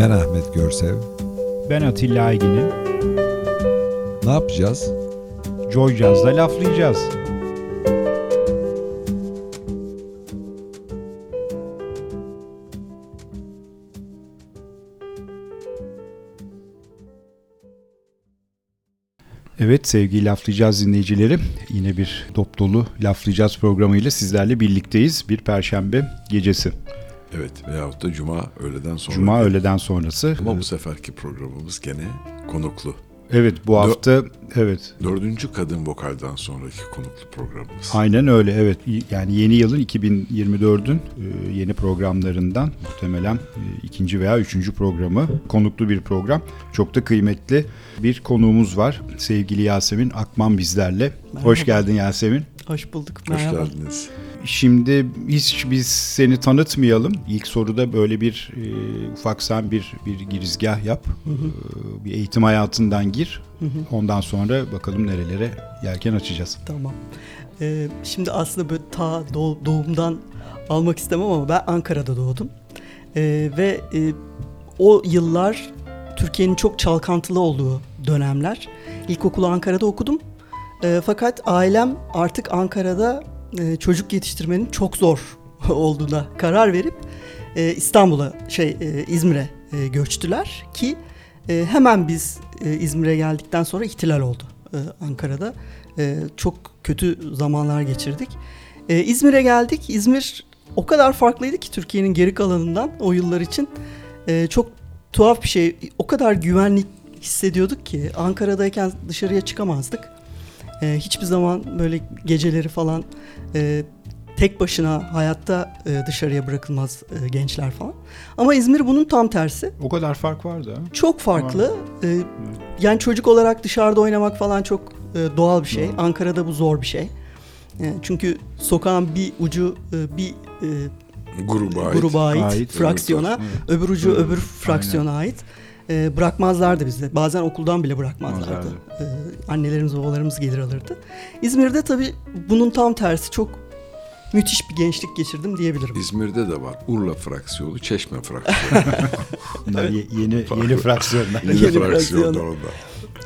Ben Ahmet Görsev. Ben Atilla Aygin'im. Ne yapacağız? Joy Jazz'da laflayacağız. Evet sevgili Laflayacağız dinleyicileri yine bir dop dolu Laflayacağız programıyla sizlerle birlikteyiz bir perşembe gecesi. Evet veyahut da Cuma öğleden sonra. Cuma öğleden sonrası. Ama bu seferki programımız gene konuklu. Evet bu hafta evet. Dördüncü kadın vokalden sonraki konuklu programımız. Aynen öyle evet. Yani yeni yılın 2024'ün e, yeni programlarından muhtemelen e, ikinci veya üçüncü programı. Konuklu bir program. Çok da kıymetli bir konuğumuz var. Sevgili Yasemin Akman bizlerle. Merhaba. Hoş geldin Yasemin. Hoş bulduk. Merhaba. Hoş geldiniz. Şimdi hiç biz seni tanıtmayalım. İlk soruda böyle bir e, ufak sen bir bir girizgah yap. Hı hı. E, bir eğitim hayatından gir. Hı hı. Ondan sonra bakalım nerelere yelken açacağız. Tamam. Ee, şimdi aslında böyle ta doğumdan almak istemem ama ben Ankara'da doğdum. Ee, ve e, o yıllar Türkiye'nin çok çalkantılı olduğu dönemler. İlkokulu Ankara'da okudum. E, fakat ailem artık Ankara'da e, çocuk yetiştirmenin çok zor olduğuna karar verip e, İstanbul'a şey e, İzmir'e göçtüler ki hemen biz İzmir'e geldikten sonra ihtilal oldu Ankara'da. Çok kötü zamanlar geçirdik. İzmir'e geldik. İzmir o kadar farklıydı ki Türkiye'nin geri kalanından o yıllar için. Çok tuhaf bir şey. O kadar güvenlik hissediyorduk ki Ankara'dayken dışarıya çıkamazdık. Hiçbir zaman böyle geceleri falan e, tek başına hayatta e, dışarıya bırakılmaz e, gençler falan. Ama İzmir bunun tam tersi. O kadar fark vardı. Ha? Çok farklı. E, yani çocuk olarak dışarıda oynamak falan çok e, doğal bir şey. Hı. Ankara'da bu zor bir şey. E, çünkü sokağın bir ucu e, bir e, gruba ait, gruba ait, ait fraksiyona, evet. öbür ucu Hı. öbür fraksiyona Aynen. ait e, bırakmazlardı bizi. Bazen okuldan bile bırakmazlardı. E, annelerimiz babalarımız gelir alırdı. İzmir'de tabii bunun tam tersi çok müthiş bir gençlik geçirdim diyebilirim. İzmir'de de var. Urla fraksiyonu, Çeşme fraksiyonu. Bunlar ye, yeni yeni fraksiyonlar. yeni, yeni fraksiyonlar onda.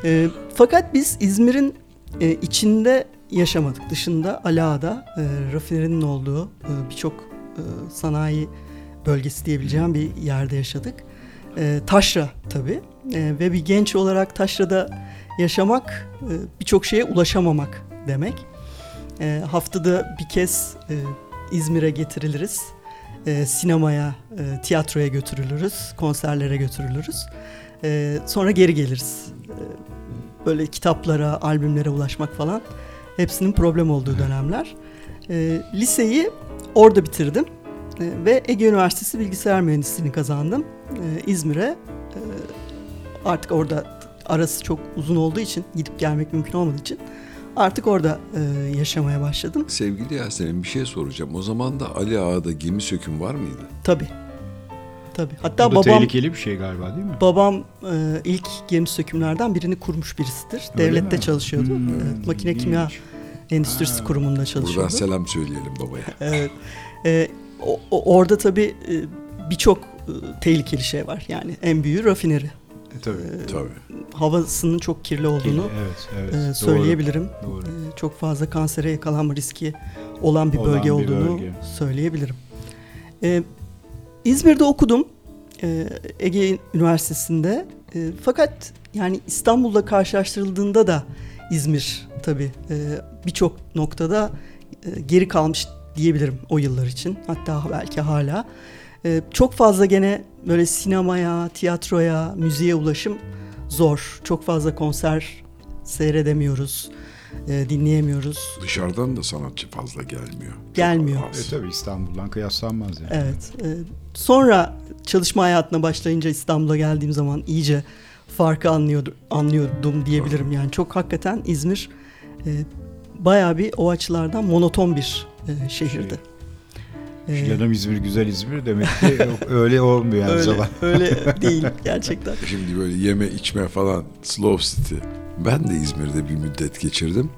E, fakat biz İzmir'in e, içinde yaşamadık. Dışında Ala'da e, rafinerinin olduğu e, birçok e, sanayi bölgesi diyebileceğim bir yerde yaşadık e, taşra tabii e, ve bir genç olarak taşrada yaşamak e, birçok şeye ulaşamamak demek. E, haftada bir kez e, İzmir'e getiriliriz. E, sinemaya, e, tiyatroya götürülürüz, konserlere götürülürüz. E, sonra geri geliriz. E, böyle kitaplara, albümlere ulaşmak falan hepsinin problem olduğu dönemler. E, liseyi orada bitirdim. E, ve Ege Üniversitesi Bilgisayar Mühendisliğini kazandım. E, İzmir'e e, artık orada arası çok uzun olduğu için gidip gelmek mümkün olmadığı için artık orada e, yaşamaya başladım. Sevgili Yasemin bir şey soracağım. O zaman da Ali Ağa'da gemi söküm var mıydı? Tabii. Tabii. Hatta Bu babam tehlikeli bir şey galiba değil mi? Babam e, ilk gemi sökümlerden birini kurmuş birisidir. Öyle Devlette mi? çalışıyordu. Hmm, evet, makine kimya endüstrisi ha, kurumunda çalışıyordu. Buradan selam söyleyelim babaya. evet. E, o, o, orada tabii e, birçok e, tehlikeli şey var. Yani en büyüğü rafineri. E, tabii. E, tabii. Havasının çok kirli olduğunu kirli, evet, evet, e, söyleyebilirim. Doğru, doğru. E, çok fazla kansere yakalanma riski olan bir olan bölge bir olduğunu bölge. söyleyebilirim. E, İzmir'de okudum. E, Ege Üniversitesi'nde. E, fakat yani İstanbul'la karşılaştırıldığında da İzmir tabii e, birçok noktada e, geri kalmış diyebilirim o yıllar için. Hatta belki hala. Ee, çok fazla gene böyle sinemaya, tiyatroya, müziğe ulaşım zor. Çok fazla konser seyredemiyoruz, e, dinleyemiyoruz. Dışarıdan da sanatçı fazla gelmiyor. Gelmiyor. E tabii İstanbul'dan kıyaslanmaz yani. Evet. E, sonra çalışma hayatına başlayınca İstanbul'a geldiğim zaman iyice farkı anlıyordum, anlıyordum diyebilirim. Yani çok hakikaten İzmir e, bayağı bir o açılardan monoton bir e, şehirdi. Şey, Canım İzmir güzel İzmir demek ki öyle olmuyor yani öyle, zaman. öyle değil gerçekten. Şimdi böyle yeme içme falan slow city. Ben de İzmir'de bir müddet geçirdim.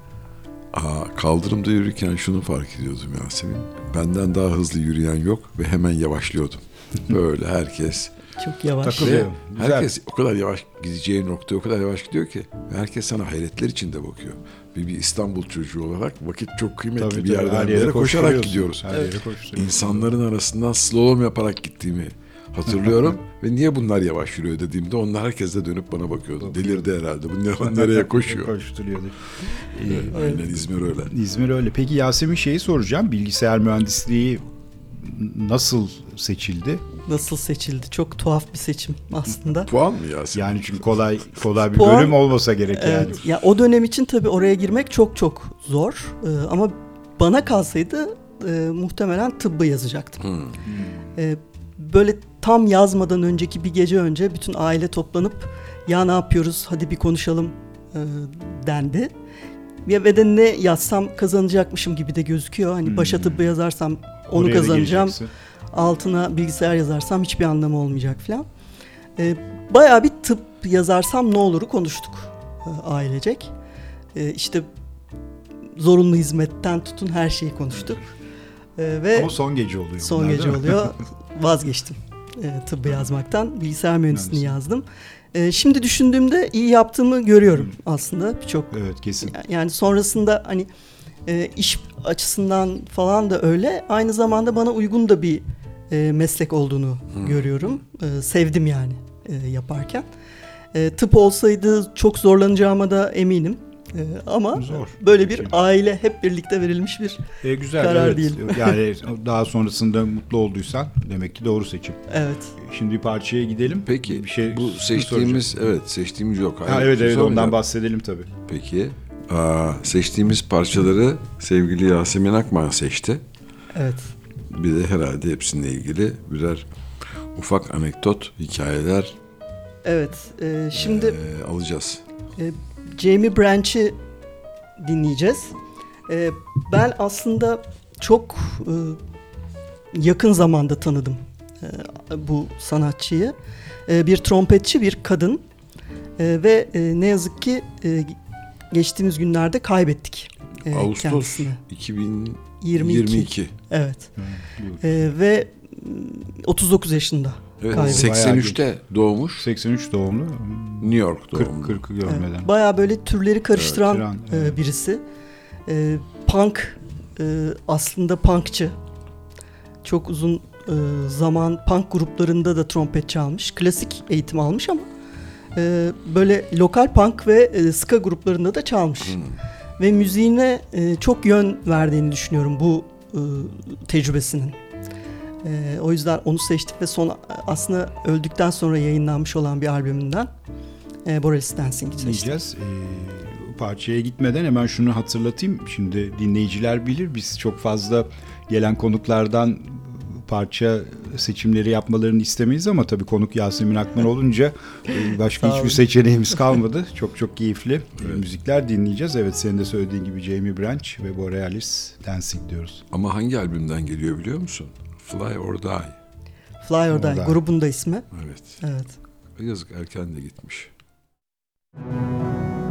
Aa, kaldırımda yürürken şunu fark ediyordum Yasemin. Benden daha hızlı yürüyen yok ve hemen yavaşlıyordum. Böyle herkes Çok yavaş. Takılıyor. Güzel. herkes o kadar yavaş gideceği noktaya o kadar yavaş gidiyor ki herkes sana hayretler içinde bakıyor. Bir, bir İstanbul çocuğu olarak vakit çok kıymetli Tabii, bir tabii. yerden bir yere yere koşarak gidiyoruz. Her yere. İnsanların arasından slalom yaparak gittiğimi hatırlıyorum ve niye bunlar yavaş yürüyor dediğimde onlar herkes de dönüp bana bakıyordu. Delirdi herhalde. Bu ne- nereye koşuyor? Koşturuyordu. Evet, Aynen İzmir öyle. İzmir öyle. Peki Yasemin şeyi soracağım. Bilgisayar mühendisliği nasıl seçildi? Nasıl seçildi? Çok tuhaf bir seçim aslında. Puan mı Yasemin? Yani çünkü kolay kolay bir Puan- bölüm olmasa gerek yani. Evet, ya o dönem için tabii oraya girmek çok çok zor. Ee, ama bana kalsaydı e, muhtemelen tıbbı yazacaktım. Hmm. Ee, böyle tam yazmadan önceki bir gece önce bütün aile toplanıp ya ne yapıyoruz hadi bir konuşalım e, dendi. Ya ve de ne yazsam kazanacakmışım gibi de gözüküyor. Hani başa Hmm. tıbbı yazarsam onu Oraya da kazanacağım. Altına bilgisayar yazarsam hiçbir anlamı olmayacak falan. Ee, bayağı bir tıp yazarsam ne oluru konuştuk e, ailecek. Ee, işte zorunlu hizmetten tutun her şeyi konuştuk. Ee, ve Ama son gece oluyor. son bunlar, gece oluyor. Vazgeçtim e, tıbbı yazmaktan. Bilgisayar mühendisliğini yazdım. E, şimdi düşündüğümde iyi yaptığımı görüyorum aslında birçok. Evet kesin. Yani sonrasında hani e, iş açısından falan da öyle. Aynı zamanda bana uygun da bir e, meslek olduğunu görüyorum. E, sevdim yani e, yaparken. E, tıp olsaydı çok zorlanacağıma da eminim. E, ama Zor. böyle bir aile hep birlikte verilmiş bir E, güzel karar evet. değil. Yani daha sonrasında mutlu olduysan demek ki doğru seçim. evet. Şimdi bir parçaya gidelim. Peki bir şey bu seçtiğimiz evet seçtiğimiz yok. Ha, Hayır, evet evet sormayacağım. ondan bahsedelim tabii. Peki. Aa, seçtiğimiz parçaları sevgili Yasemin Akman seçti. Evet. Bir de herhalde hepsininle ilgili birer ufak anekdot, hikayeler Evet. e, şimdi eee, alacağız. e, Jamie Branch'i dinleyeceğiz. E, ben aslında çok e, yakın zamanda tanıdım e, bu sanatçıyı. E, bir trompetçi, bir kadın E, ve e, ne yazık ki e, geçtiğimiz günlerde kaybettik e, Ağustos kendisini. 2022. 22. Evet. Buyur. E, ve mm, 39 yaşında. Evet, Kaybettik. 83'te doğmuş. 83 doğumlu. New York 40 doğumlu. 40'ı görmeden. Evet, Bayağı böyle türleri karıştıran Evet, e, evet. birisi. E, punk e, aslında punkçı. Çok uzun e, zaman punk gruplarında da trompet çalmış. Klasik eğitim almış ama e, böyle lokal punk ve e, ska gruplarında da çalmış. Hmm. Ve müziğine e, çok yön verdiğini düşünüyorum bu e, tecrübesinin. E, o yüzden onu seçtik ve son aslında öldükten sonra yayınlanmış olan bir albümünden e, Borealis Dancing'i seçtik. dinleyeceğiz. Ee, parçaya gitmeden hemen şunu hatırlatayım. Şimdi dinleyiciler bilir biz çok fazla gelen konuklardan parça seçimleri yapmalarını istemeyiz ama tabii konuk Yasemin Akman olunca e, başka hiçbir seçeneğimiz kalmadı. Çok çok keyifli e, müzikler dinleyeceğiz. Evet senin de söylediğin gibi Jamie Branch ve Borealis Dancing diyoruz. Ama hangi albümden geliyor biliyor musun? Fly or Die. Fly or Die Orada. grubun da ismi. Evet. Evet. Yazık erken de gitmiş. Fly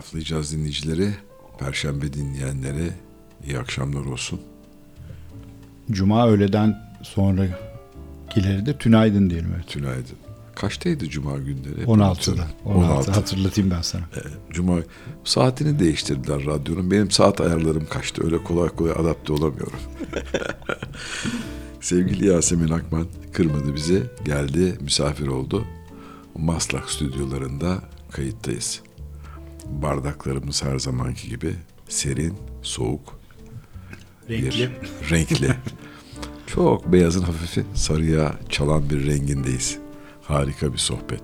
laflayacağız dinleyicileri, perşembe dinleyenlere iyi akşamlar olsun. Cuma öğleden sonrakileri de tünaydın diyelim. Evet. Tünaydın. Kaçtaydı cuma günleri? 16'da. 16. 16. Hatırlatayım ben sana. Ee, Cuma saatini değiştirdiler radyonun. Benim saat ayarlarım kaçtı. Öyle kolay kolay adapte olamıyorum. Sevgili Yasemin Akman kırmadı bizi. Geldi, misafir oldu. Maslak stüdyolarında kayıttayız. Bardaklarımız her zamanki gibi serin, soğuk, bir renkli. Çok beyazın hafifi sarıya çalan bir rengindeyiz. Harika bir sohbet.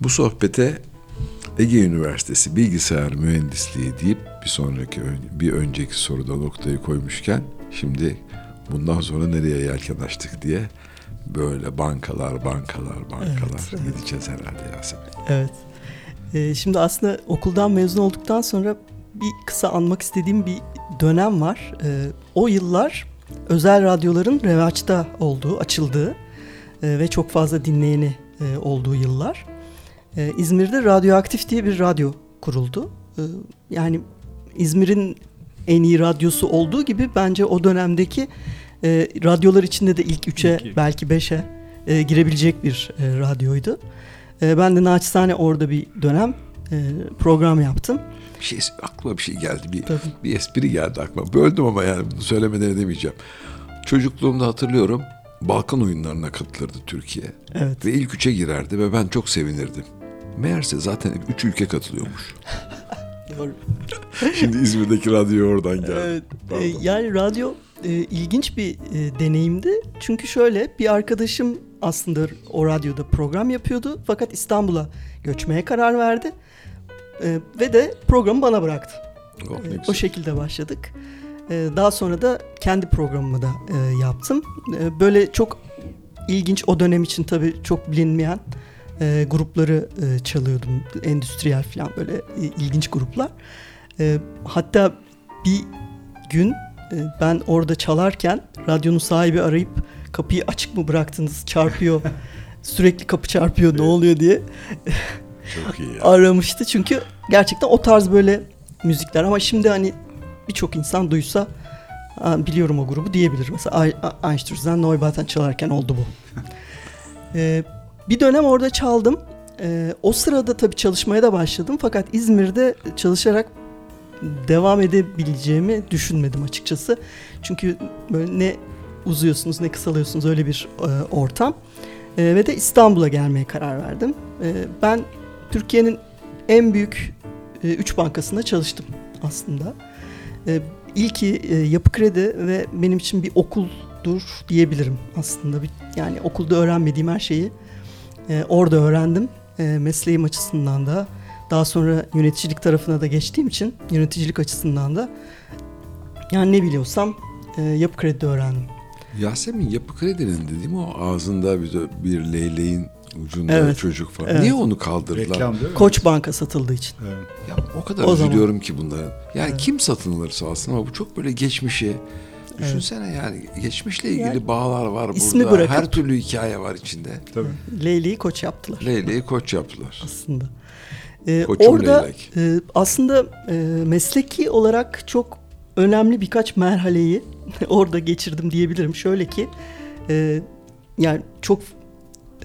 Bu sohbete Ege Üniversitesi Bilgisayar Mühendisliği deyip bir sonraki bir önceki soruda noktayı koymuşken şimdi bundan sonra nereye yelken açtık diye böyle bankalar bankalar bankalar Evet, evet. gideceğiz herhalde Yasemin. Evet. Ee, şimdi aslında okuldan mezun olduktan sonra bir kısa anmak istediğim bir dönem var. Ee, o yıllar özel radyoların revaçta olduğu, açıldığı e, ve çok fazla dinleyeni e, olduğu yıllar. Ee, İzmir'de Radyoaktif diye bir radyo kuruldu. Yani İzmir'in en iyi radyosu olduğu gibi bence o dönemdeki e, radyolar içinde de ilk üçe belki beşe e, girebilecek bir e, radyoydu. E, ben de naçizane orada bir dönem e, program yaptım. Bir şey aklıma bir şey geldi. Bir, Tabii. bir espri geldi aklıma. Böldüm ama yani bunu söylemeden edemeyeceğim. Çocukluğumda hatırlıyorum. Balkan oyunlarına katılırdı Türkiye. Evet. Ve ilk üçe girerdi ve ben çok sevinirdim. Meğerse zaten üç ülke katılıyormuş. Doğru. Şimdi İzmir'deki radyo oradan geldi. Evet. E, yani radyo e, ilginç bir e, deneyimdi. Çünkü şöyle bir arkadaşım aslında o radyoda program yapıyordu. Fakat İstanbul'a göçmeye karar verdi. E, ve de programı bana bıraktı. Oh, E, o şekilde başladık. E, daha sonra da kendi programımı da e, yaptım. E, böyle çok ilginç o dönem için tabii çok bilinmeyen e, grupları e, çalıyordum. Endüstriyel falan böyle e, ilginç gruplar. E, hatta bir gün e, ben orada çalarken radyonun sahibi arayıp kapıyı açık mı bıraktınız çarpıyor. Sürekli kapı çarpıyor ne oluyor diye Çok iyi ya. aramıştı. Çünkü gerçekten o tarz böyle müzikler ama şimdi hani birçok insan duysa "Aa, biliyorum o grubu diyebilir. Mesela Ein- Einstürz'den Neubauten çalarken oldu bu. Ee, bir dönem orada çaldım. Ee, o sırada tabii çalışmaya da başladım. Fakat İzmir'de çalışarak devam edebileceğimi düşünmedim açıkçası. Çünkü böyle ne uzuyorsunuz ne kısalıyorsunuz öyle bir e, ortam. E, ve de İstanbul'a gelmeye karar verdim. E, ben Türkiye'nin en büyük e, üç bankasında çalıştım aslında. E, ilki e, Yapı Kredi ve benim için bir okuldur diyebilirim aslında. Bir, yani okulda öğrenmediğim her şeyi e, orada öğrendim. E, mesleğim açısından da daha sonra yöneticilik tarafına da geçtiğim için yöneticilik açısından da yani ne biliyorsam e, Yapı Kredi'de öğrendim. Yasemin Yapı Kredi'nin dediğim o ağzında bir, bir leyleğin ucunda Evet. çocuk falan. Evet. Niye onu kaldırdılar? Reklam değil mi? Koç Banka satıldığı için. Evet. Ya o kadar O zaman. üzülüyorum ki bunların. Yani Evet. kim satın alırsa alsın ama bu çok böyle geçmişi. Düşünsene yani geçmişle ilgili Yani bağlar var ismi burada. bırakıp- Her türlü hikaye var içinde. Tabii. Leyli'yi koç yaptılar. Leyleği koç yaptılar. aslında. Ee, Koçum orada leylek. e, aslında e, mesleki olarak çok önemli birkaç merhaleyi orada geçirdim diyebilirim. Şöyle ki e, yani çok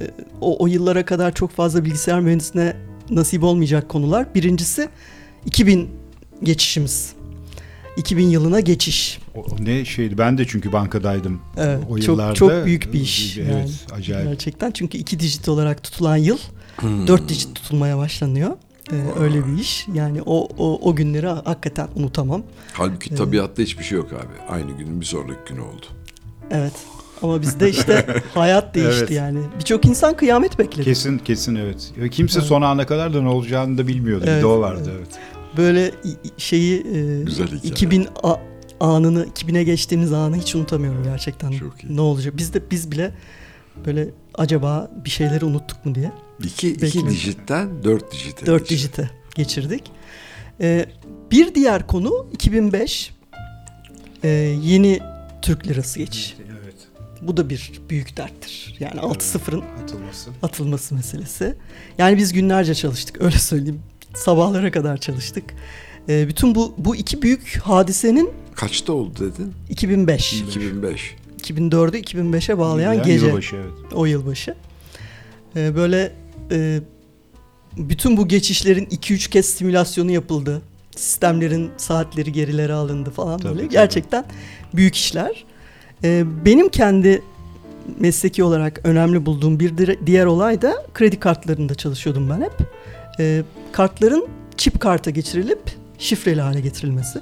e, o, o yıllara kadar çok fazla bilgisayar mühendisine nasip olmayacak konular. Birincisi 2000 geçişimiz. 2000 yılına geçiş. O, ne şeydi ben de çünkü bankadaydım Evet, o çok- yıllarda. çok büyük bir iş Evet yani. acayip. Gerçekten çünkü iki dijit olarak tutulan yıl Hmm. dört dijit tutulmaya başlanıyor. Ee, öyle bir iş. Yani o, o o günleri hakikaten unutamam. Halbuki tabiatta hiçbir şey yok abi. Aynı günün bir sonraki günü oldu. Evet. Ama bizde işte hayat değişti Evet. yani. Birçok insan kıyamet bekledi. Kesin kesin evet. Ve kimse Evet. son ana kadar da ne olacağını da bilmiyordu. bir Evet, de o vardı evet. Böyle i- i- şeyi e, Güzel hikaye. 2000 a- anını 2000'e geçtiğimiz anı hiç unutamıyorum gerçekten. Çok iyi. Ne olacak? Biz de biz bile böyle acaba bir şeyleri unuttuk mu diye İki, iki Bekliyorum. dijitten dört dijite. 4 geçti. dijite geçirdik. Ee, bir diğer konu 2005 e, yeni Türk lirası geçiş. Evet. Bu da bir büyük derttir. Yani 6-0'ın Atılması. atılması meselesi. Yani biz günlerce çalıştık öyle söyleyeyim. Sabahlara kadar çalıştık. E, bütün bu bu iki büyük hadisenin Kaçta oldu dedin? 2005, 2005. 2004'ü 2005'e bağlayan Yani gece. Yılbaşı evet. O yılbaşı. E, böyle e, bütün bu geçişlerin 2-3 kez simülasyonu yapıldı. Sistemlerin saatleri gerilere alındı falan Tabii, böyle. tabii. Gerçekten büyük işler. E, benim kendi mesleki olarak önemli bulduğum bir diğer olay da kredi kartlarında çalışıyordum ben hep. E, kartların çip karta geçirilip şifreli hale getirilmesi.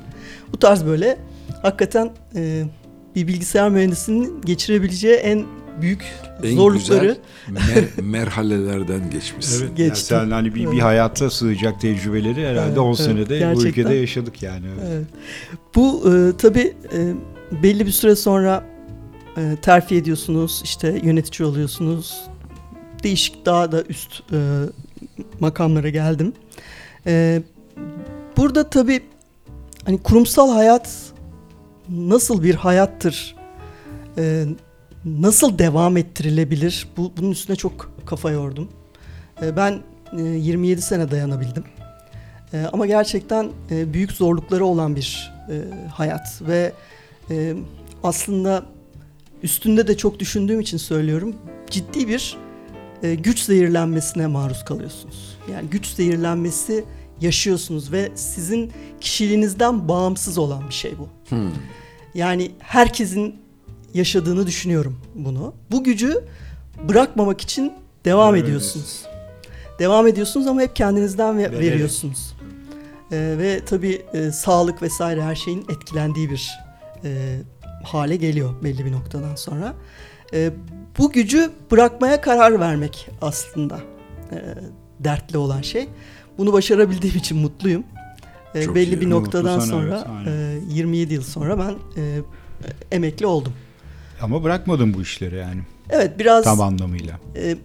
Bu tarz böyle hakikaten e, bir bilgisayar mühendisinin geçirebileceği en büyük En zorlukları mer- merhalelerden geçmişsin. Evet. Geçtim. Yani sen hani bir, bir Evet. hayata sığacak tecrübeleri herhalde Evet, 10 evet. senede bu Gerçekten. ülkede yaşadık yani. Evet. Evet. Bu e, tabii e, belli bir süre sonra e, terfi ediyorsunuz, işte yönetici oluyorsunuz. Değişik daha da üst e, makamlara geldim. E, burada tabii hani kurumsal hayat nasıl bir hayattır? E, nasıl devam ettirilebilir? Bu bunun üstüne çok kafa yordum. E, ben e, 27 sene dayanabildim. E, ama gerçekten e, büyük zorlukları olan bir e, hayat ve e, aslında üstünde de çok düşündüğüm için söylüyorum ciddi bir e, güç zehirlenmesine maruz kalıyorsunuz. Yani güç zehirlenmesi yaşıyorsunuz ve sizin kişiliğinizden bağımsız olan bir şey bu. Hmm. Yani herkesin yaşadığını düşünüyorum bunu. Bu gücü bırakmamak için devam Evet. ediyorsunuz. Devam ediyorsunuz ama hep kendinizden ve- Vererek. veriyorsunuz. Ee, ve tabii e, sağlık vesaire her şeyin etkilendiği bir e, hale geliyor belli bir noktadan sonra. E, bu gücü bırakmaya karar vermek aslında e, dertli olan şey. Bunu başarabildiğim için mutluyum. E, Çok belli iyi. bir noktadan sonra evet, aynen. e, 27 yıl sonra ben e, emekli oldum. Ama bırakmadın bu işleri yani Evet biraz tam anlamıyla. e,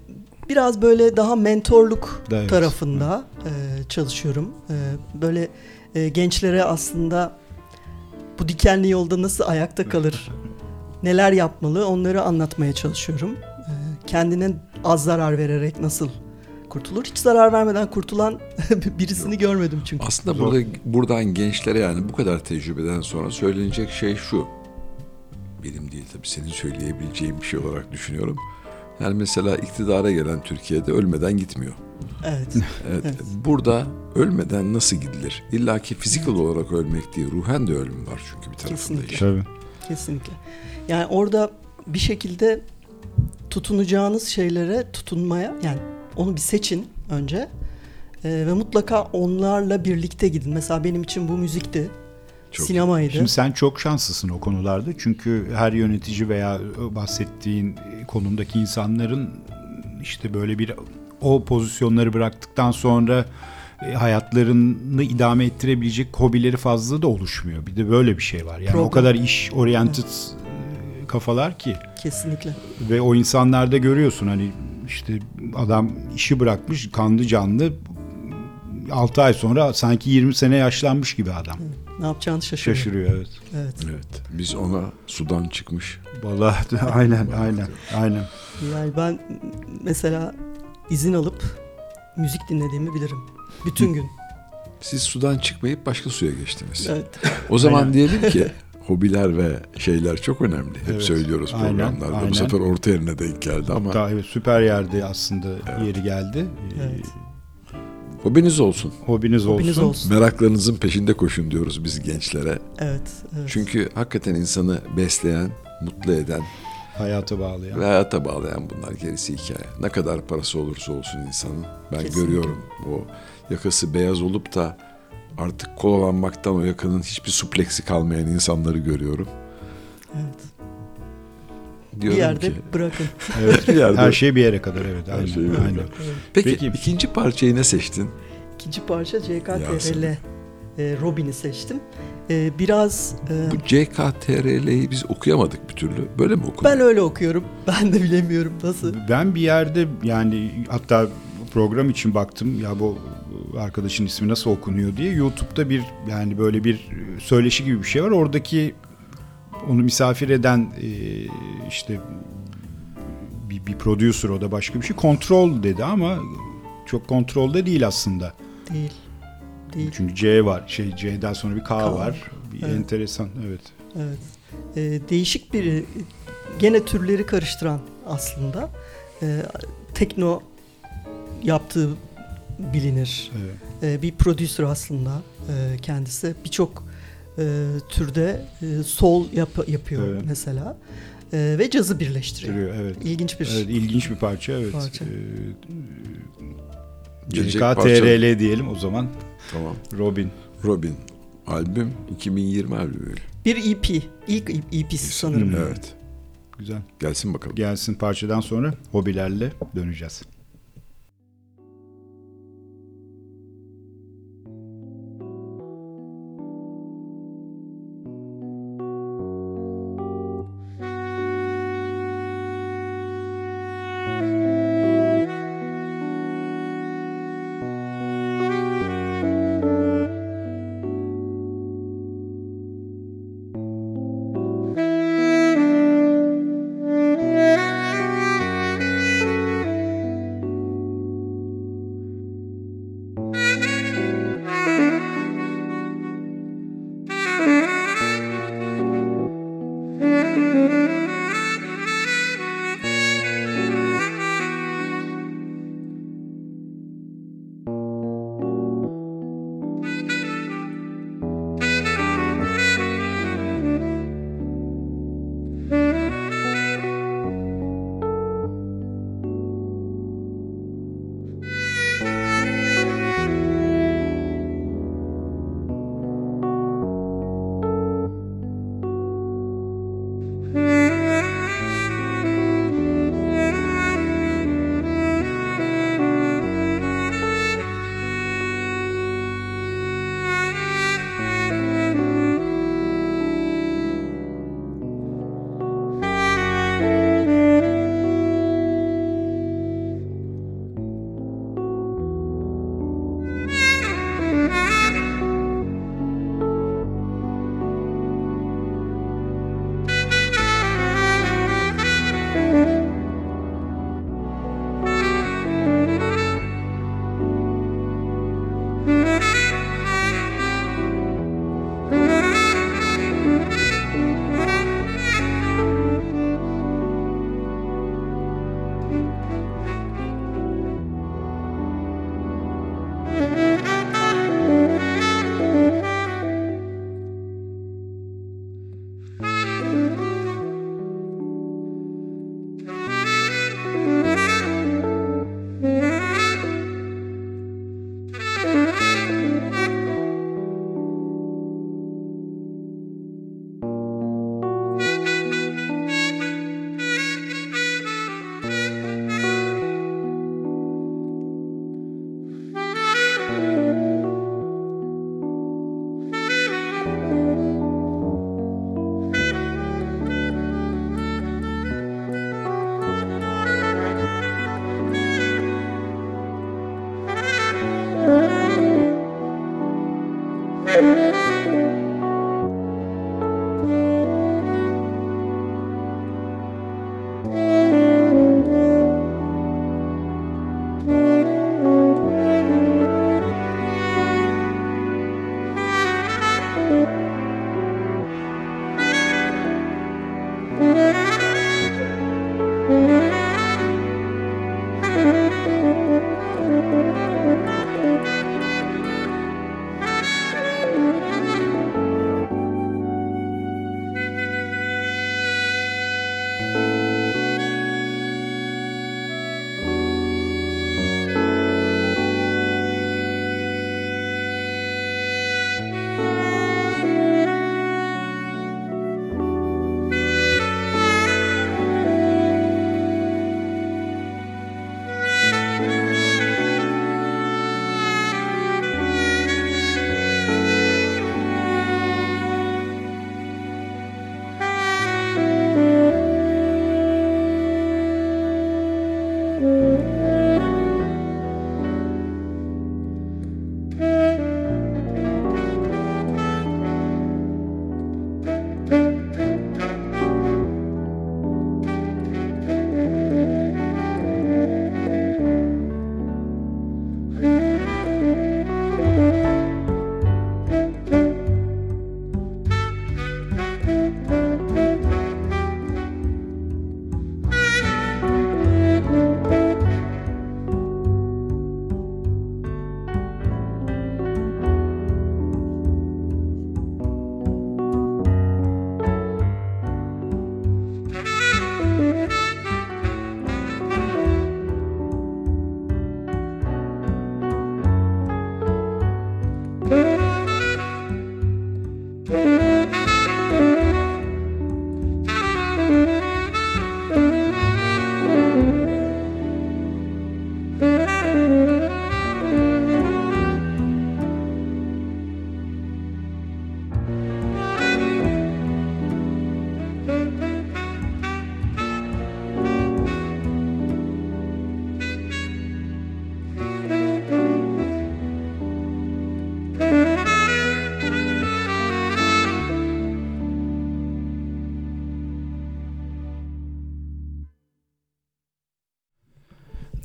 biraz böyle daha mentorluk Da evet. tarafında e, çalışıyorum. E, böyle e, gençlere aslında bu dikenli yolda nasıl ayakta kalır, neler yapmalı onları anlatmaya çalışıyorum. E, kendine az zarar vererek nasıl kurtulur? Hiç zarar vermeden kurtulan birisini görmedim çünkü. Aslında Zor. burada buradan gençlere yani bu kadar tecrübeden sonra söylenecek şey şu. Benim değil tabii senin söyleyebileceğin bir şey olarak düşünüyorum. Yani mesela iktidara gelen Türkiye'de ölmeden gitmiyor. Evet. Evet, Evet. Burada ölmeden nasıl gidilir? İlla ki fiziksel olarak ölmek değil, ruhen de ölüm var çünkü bir tarafında Kesinlikle. işin. Tabii. Kesinlikle. Yani orada bir şekilde tutunacağınız şeylere tutunmaya yani onu bir seçin önce Ee, ve mutlaka onlarla birlikte gidin. Mesela benim için bu müzikti, Çok sinemaydı. Şimdi sen çok şanslısın o konularda. Çünkü her yönetici veya bahsettiğin konumdaki insanların işte böyle bir o pozisyonları bıraktıktan sonra e, hayatlarını idame ettirebilecek hobileri fazla da oluşmuyor. Bir de böyle bir şey var. Yani Problem. o kadar iş oriented e, kafalar ki Kesinlikle. ve o insanlarda görüyorsun hani işte adam işi bırakmış kanlı canlı 6 ay sonra sanki 20 sene yaşlanmış gibi adam. Ne yapacağını şaşırıyor. Şaşırıyor evet. Evet. Evet, biz ona sudan çıkmış. Vallahi aynen aynen aynen. Yani ben mesela izin alıp müzik dinlediğimi bilirim. Bütün gün. Siz sudan çıkmayıp başka suya geçtiniz. Evet. O zaman Aynen. diyelim ki hobiler ve şeyler çok önemli. Hep Evet, söylüyoruz aynen, programlarda. aynen. Bu sefer orta yerine denk geldi ama Hatta evet süper yerde aslında yeri geldi. Ee, Evet. Hobiniz olsun. Hobiniz, Hobiniz olsun. olsun. Meraklarınızın peşinde koşun diyoruz biz gençlere. Evet. evet. Çünkü hakikaten insanı besleyen, mutlu eden Hayata bağlayan. ve hayata bağlayan bunlar gerisi hikaye. Ne kadar parası olursa olsun insanın. Ben Kesinlikle. görüyorum o yakası beyaz olup da artık kolalanmaktan o yakanın hiçbir supleksi kalmayan insanları görüyorum. evet. Diyorum Bir yerde ki bırakın. Evet. Bir yerde- Her şey bir yere kadar evet. Her Aynen. şey aynen. kadar. Evet. Peki, Peki. ikinci parçayı ne seçtin? İkinci parça CKTRL e, Robin'i seçtim. E, biraz e, Bu CKTRL'yi biz okuyamadık bir türlü. Böyle mi okunuyor? ben öyle okuyorum. Ben de bilemiyorum nasıl. Ben bir yerde yani hatta program için baktım ya bu arkadaşın ismi nasıl okunuyor diye YouTube'da bir yani böyle bir söyleşi gibi bir şey var. Oradaki onu misafir eden e, işte bir, bir producer o da başka bir şey kontrol dedi ama çok kontrolde değil aslında. Değil. değil. Çünkü C var. Şey C'den sonra bir K, K var. var. Bir Evet. enteresan evet. Evet. Ee, değişik bir e, gene türleri karıştıran aslında. Ee, tekno yaptığı bilinir. evet. Ee, bir prodüser aslında e, kendisi. Birçok e, türde e, sol yap- yapıyor Evet. mesela. E, ve cazı birleştiriyor. Duruyor, evet. İlginç bir Evet, ilginç bir parça evet. Parça. Gelecek CK parça- TRL diyelim o zaman. Tamam. Robin. Robin albüm 2020 albümü. bir EP. İlk EP'si sanırım. Hmm. Evet. Güzel. Gelsin bakalım. Gelsin parçadan sonra hobilerle döneceğiz.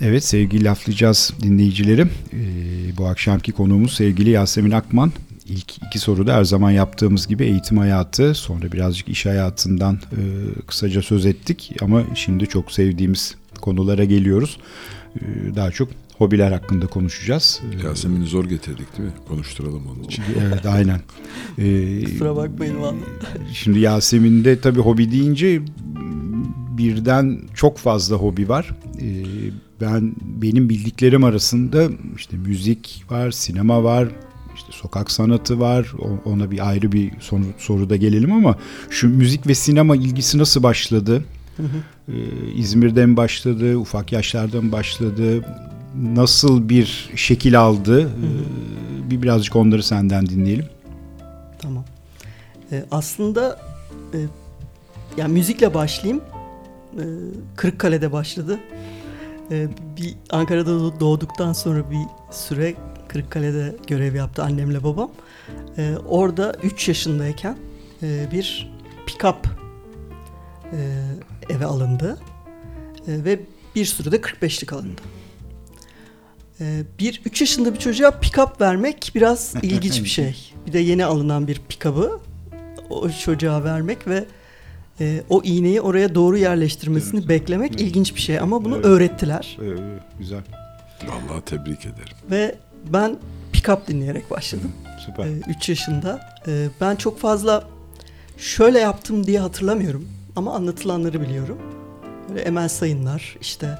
Evet sevgili laflayacağız dinleyicilerim. Ee, bu akşamki konuğumuz sevgili Yasemin Akman. İlk iki soruda her zaman yaptığımız gibi eğitim hayatı, sonra birazcık iş hayatından e, kısaca söz ettik. Ama şimdi çok sevdiğimiz konulara geliyoruz. Ee, daha çok hobiler hakkında konuşacağız. Ee, Yasemin'i zor getirdik değil mi? Konuşturalım onun için. Evet aynen. Ee, Kusura bakmayın valla. Şimdi Yasemin'de tabii hobi deyince birden çok fazla hobi var. Ee, ben benim bildiklerim arasında işte müzik var, sinema var, işte sokak sanatı var. Ona bir ayrı bir soru, soruda gelelim ama şu müzik ve sinema ilgisi nasıl başladı? Ee, İzmir'de mi başladı, ufak yaşlardan başladı? Nasıl bir şekil aldı? Ee, bir birazcık onları senden dinleyelim. Tamam. Ee, aslında e, yani müzikle başlayayım. Ee, Kırıkkale'de başladı. Ee, bir Ankara'da doğ- doğduktan sonra bir süre Kırıkkale'de görev yaptı annemle babam. Ee, orada 3 yaşındayken e, bir pick-up e, eve alındı. E, ve bir sürü de 45'lik alındı. E, bir 3 yaşında bir çocuğa pick-up vermek biraz ilginç bir şey. Bir de yeni alınan bir pick-up'ı o çocuğa vermek ve e, o iğneyi oraya doğru yerleştirmesini Evet. beklemek Evet. ilginç bir şey ama bunu Evet. öğrettiler Ee, güzel, Vallahi tebrik ederim. ve ben pick-up dinleyerek başladım. süper. 3 yaşında. E, ben çok fazla şöyle yaptım diye hatırlamıyorum ama anlatılanları biliyorum. Böyle Emel Sayınlar işte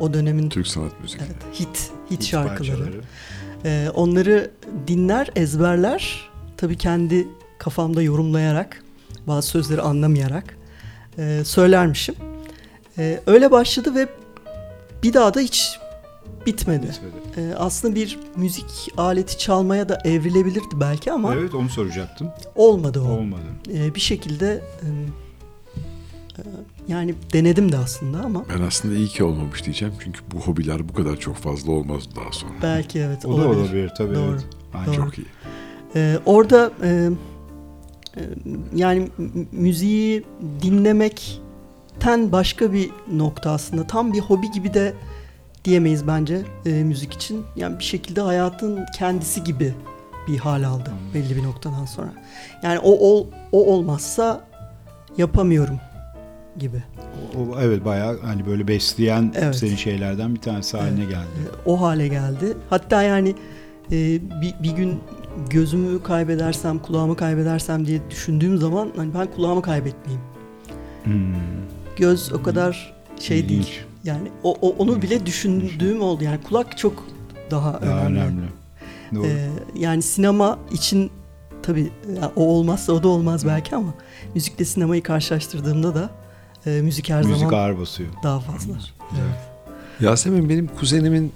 o dönemin Türk sanat müziği. evet, hit hit Hiç şarkıları. parçaları. Ee, onları dinler, ezberler. Tabii kendi kafamda yorumlayarak, bazı sözleri anlamayarak e, söylermişim. E, öyle başladı ve bir daha da hiç bitmedi. Bitmedi. E, aslında bir müzik aleti çalmaya da evrilebilirdi belki ama Evet onu soracaktım. olmadı o. Olmadı. E, bir şekilde e, e, yani denedim de aslında ama Ben aslında iyi ki olmamış diyeceğim. Çünkü bu hobiler bu kadar çok fazla olmaz daha sonra. belki evet O da olabilir. olabilir tabii. Doğru. Evet. Aynen. Doğru. Çok iyi. Ee, orada e, e, yani m- müziği dinlemekten başka bir nokta aslında. Tam bir hobi gibi de diyemeyiz bence e, müzik için. Yani bir şekilde hayatın kendisi gibi bir hal aldı belli bir noktadan sonra. Yani o ol, o olmazsa yapamıyorum gibi. O, o- evet bayağı hani böyle besleyen Evet. senin şeylerden bir tanesi haline geldi. E, o hale geldi. Hatta yani e, bir, bir gün gözümü kaybedersem, kulağımı kaybedersem diye düşündüğüm zaman hani ben kulağımı kaybetmeyeyim. Hmm. Göz o kadar şey İlginç. değil. Yani o, o- onu bile düşündüğüm oldu. Yani kulak çok daha, Daha önemli. önemli. Doğru. E, yani sinema için tabii ya o olmazsa o da olmaz belki ama müzikle sinemayı karşılaştırdığımda da e, müzik her Müzik zaman ağır basıyor. daha fazla. Evet. Yasemin benim kuzenimin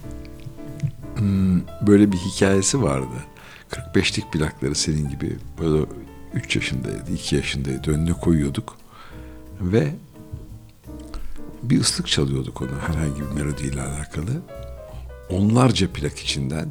hmm, böyle bir hikayesi vardı. 45'lik plakları senin gibi böyle 3 yaşındaydı, 2 yaşındaydı. Önüne koyuyorduk ve bir ıslık çalıyorduk onu herhangi bir melodiyle alakalı. Onlarca plak içinden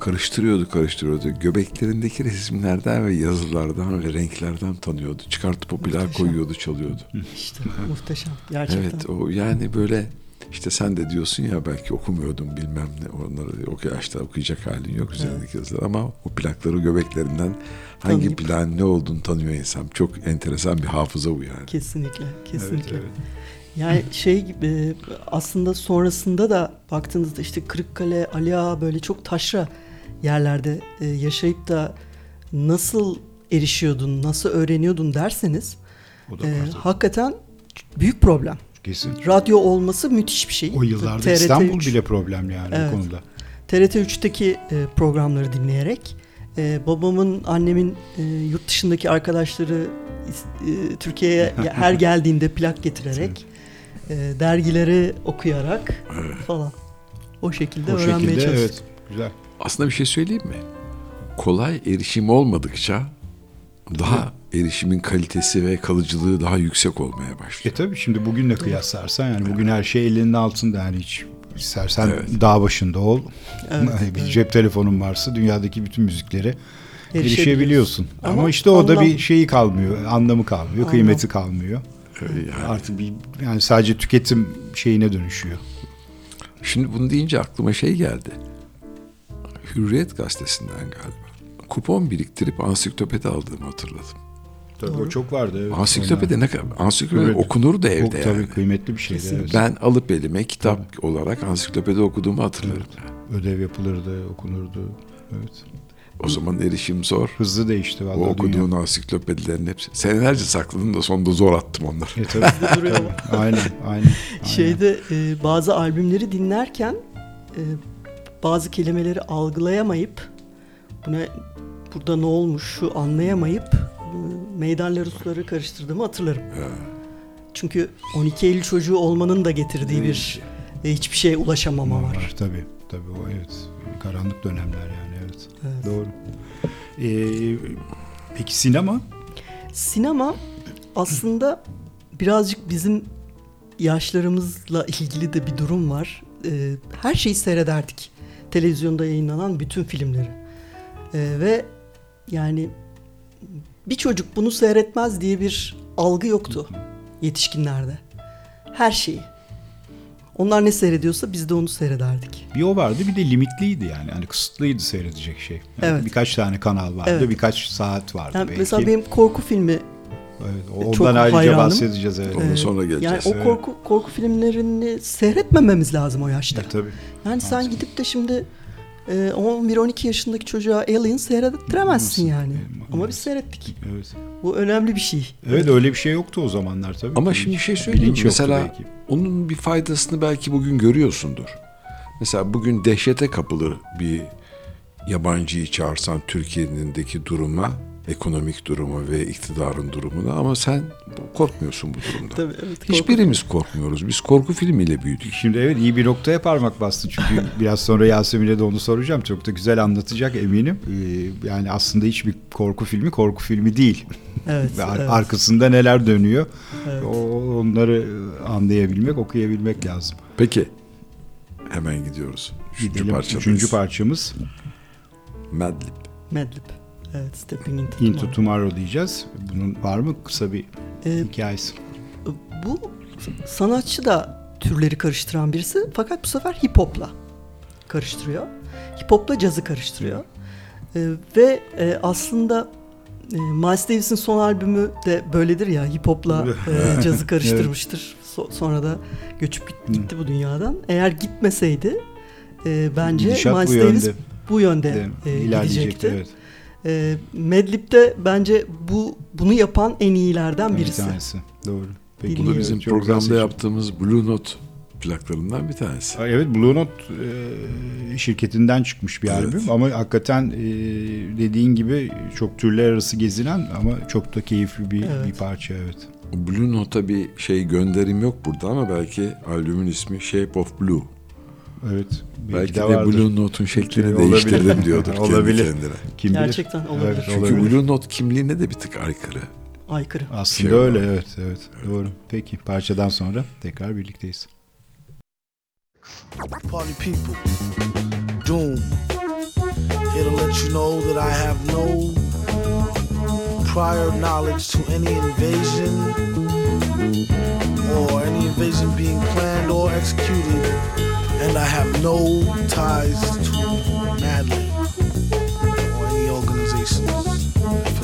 karıştırıyordu karıştırıyordu. Göbeklerindeki resimlerden ve yazılardan ve renklerden tanıyordu. Çıkartıp o Muhteşem. koyuyordu çalıyordu. İşte muhteşem gerçekten. Evet o yani böyle işte sen de diyorsun ya belki okumuyordum bilmem ne onları o yaşta okuyacak halin yok üzerindeki yazılar ama o plakları göbeklerinden hangi Tanıyıp. plağın ne olduğunu tanıyor insan. Çok enteresan bir hafıza bu yani. Kesinlikle, kesinlikle. Evet, evet. Yani şey gibi aslında sonrasında da baktığınızda işte Kırıkkale, Ali Ağa böyle çok taşra yerlerde e, yaşayıp da nasıl erişiyordun, nasıl öğreniyordun derseniz e, hakikaten büyük problem. Kesin. Radyo olması müthiş bir şey. O yıllarda TRT İstanbul 3 bile problem yani Evet. o konuda. TRT 3'teki e, programları dinleyerek e, babamın, annemin e, yurt dışındaki arkadaşları Türkiye'ye her geldiğinde plak getirerek dergileri okuyarak falan o şekilde O öğrenmeye şekilde çalıştım. evet güzel. Aslında bir şey söyleyeyim mi? Kolay erişim olmadıkça daha erişimin kalitesi ve kalıcılığı daha yüksek olmaya E başlıyor. tabii şimdi bugünle kıyaslarsan yani bugün her şey elinin altında yani hiç istersen Evet. dağ başında ol. Evet, bir evet. cep telefonun varsa dünyadaki bütün müziklere Erişebiliyorsun. Ama, Ama işte o da anlam- bir şeyi kalmıyor, anlamı kalmıyor, Anlam. kıymeti kalmıyor. Yani Artık bir yani sadece tüketim şeyine dönüşüyor. Şimdi bunu deyince aklıma şey geldi. Hürriyet gazetesinden galiba. Kupon biriktirip ansiklopedi aldığımı hatırladım. Tabii o çok vardı. Evet. Ansiklopedi ne kadar? Ansiklopedi Evet. okunurdu Onlar evde çok tabii yani. kıymetli bir şeydi. Evet. Ben alıp elime kitap olarak ansiklopedi okuduğumu hatırlarım. Ödev yapılırdı, okunurdu. Evet. O zaman erişim zor. Hızlı değişti O vallahi okuduğun dünya. ansiklopedilerin hepsi. Senelerce sakladım da sonunda zor attım onları. E, tabii. aynen, aynen. aynen. Şeyde e, bazı albümleri dinlerken e, bazı kelimeleri algılayamayıp buna burada ne olmuş şu anlayamayıp meydanları suları karıştırdığımı hatırlarım. Çünkü 12 Eylül çocuğu olmanın da getirdiği bir e, hiçbir şeye ulaşamama var. var. Tabii, tabii o evet. Karanlık dönemler yani evet. Evet. Doğru. Ee, peki sinema? Sinema aslında birazcık bizim yaşlarımızla ilgili de bir durum var. Ee, her şeyi seyrederdik. Televizyonda yayınlanan bütün filmleri. Ee, ve yani bir çocuk bunu seyretmez diye bir algı yoktu yetişkinlerde. Her şeyi. Onlar ne seyrediyorsa biz de onu seyrederdik. Bir o vardı bir de limitliydi yani. Hani kısıtlıydı seyredecek şey. Yani Evet. Birkaç tane kanal vardı, Evet. birkaç saat vardı Yani belki. mesela benim korku filmi evet, ondan çok ayrıca hayranım. bahsedeceğiz evet. Ondan sonra geleceğiz. yani o evet. korku korku filmlerini seyretmememiz lazım o yaşta. E, tabii. Yani sen gidip de şimdi e, 11-12 yaşındaki çocuğa Alien seyrettiremezsin yani. Ama biz seyrettik. Evet. Bu önemli bir şey. Evet öyle bir şey yoktu o zamanlar tabii. Ama şimdi bir şey söyleyeyim. bilinç Mesela belki. onun bir faydasını belki bugün görüyorsundur. Mesela bugün dehşete kapılır bir yabancıyı çağırsan Türkiye'nindeki duruma, ekonomik duruma ve iktidarın durumuna ama sen korkmuyorsun bu durumda. Tabii, evet, korku- Hiçbirimiz korkmuyoruz. Biz korku filmiyle büyüdük. Şimdi evet iyi bir noktaya parmak bastı çünkü biraz sonra Yasemin'e de onu soracağım. Çok da güzel anlatacak eminim. Ee, yani aslında hiçbir korku filmi korku filmi değil. Evet, Ve ar- evet, arkasında neler dönüyor evet. o- onları anlayabilmek, okuyabilmek lazım. Peki hemen gidiyoruz. Üçüncü Gidelim. Üçüncü parçamız Madlib. Madlib. Evet, Stepping Into, Into Tomorrow. Tomorrow diyeceğiz. Bunun var mı kısa bir Ee, hikayesi? bu sanatçı da türleri karıştıran birisi fakat bu sefer hip hop'la karıştırıyor. Hip hop'la cazı karıştırıyor. Ee, ve e, aslında e, Miles Davis'in son albümü de böyledir ya hip hop'la e, cazı karıştırmıştır. So- sonra da göçüp git- gitti bu dünyadan. Eğer gitmeseydi e, bence Gidişat Miles bu Davis yönde bu yönde de e, gidecekti. Evet. E, Madlib'de bence bu bunu yapan en iyilerden Bir birisi. tanesi. Doğru. Peki, Bu da evet, bizim çok güzel programda seçim. yaptığımız Blue Note plaklarından bir tanesi. Ha, Evet Blue Note e, şirketinden çıkmış bir Evet. albüm ama hakikaten e, dediğin gibi çok türler arası gezinen ama çok da keyifli bir, Evet. bir parça evet. Blue Note'a bir şey gönderim yok burada ama belki albümün ismi Shape of Blue. Evet. Belki de de. Blue Note'un şeklini Olabilir. değiştirdim diyordur kendi Olabilir. kendine. Kim bilir? Gerçekten olabilir. Evet, Çünkü olabilir. Blue Note kimliğine de bir tık aykırı. Aykırı. Aslında Şey öyle var. evet evet doğru. Peki parçadan sonra tekrar birlikteyiz. Party people, Doom. Here to let you know that I have no prior knowledge to any invasion or any invasion being planned or executed, and I have no ties to Madlib or any organizations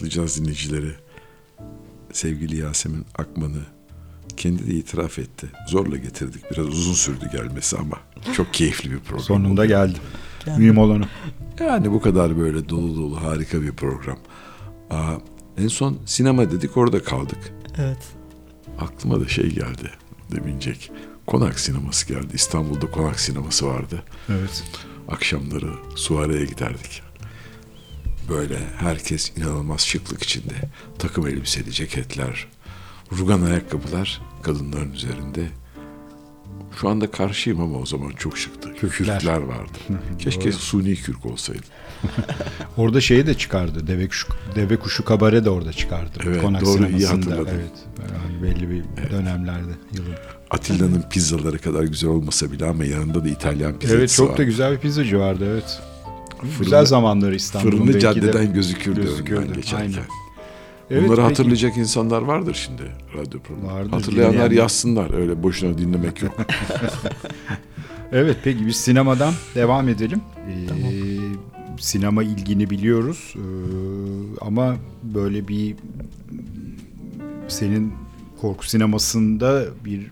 laflayacağız dinleyicileri. Sevgili Yasemin Akman'ı kendi de itiraf etti. Zorla getirdik. Biraz uzun sürdü gelmesi ama çok keyifli bir program. Sonunda oldu. geldim. Geldim. Mühim olanı. Yani bu kadar böyle dolu dolu harika bir program. Aa, en son sinema dedik orada kaldık. Evet. Aklıma da şey geldi deminecek. Konak sineması geldi. İstanbul'da konak sineması vardı. Evet. Akşamları suareye giderdik. Böyle herkes inanılmaz şıklık içinde. Takım elbiseli ceketler, rugan ayakkabılar kadınların üzerinde. Şu anda karşıyım ama o zaman çok şıktı. Kürkler. Kürkler vardı. Keşke Doğru. suni kürk olsaydı. Orada şeyi de çıkardı. Deve kuşu, deve kuşu kabare de orada çıkardı. Evet, Konak doğru, iyi hatırladın. Evet. Yani belli bir dönemlerde yılın. Atilla'nın pizzaları kadar güzel olmasa bile ama yanında da İtalyan pizzacısı Evet çok da vardı. güzel bir pizzacı vardı evet. Fırını- güzel zamanları İstanbul'un Fırını belki de. caddeden gözükürdü, gözükürdü, önden geçerken. aynen. Evet, Bunları peki. hatırlayacak insanlar vardır şimdi radyo programı. Hatırlayanlar dinleyenler. yazsınlar. Öyle boşuna dinlemek yok. Evet peki biz sinemadan devam edelim. Ee, Sinema ilgini biliyoruz Ee, ama böyle bir senin korku sinemasında bir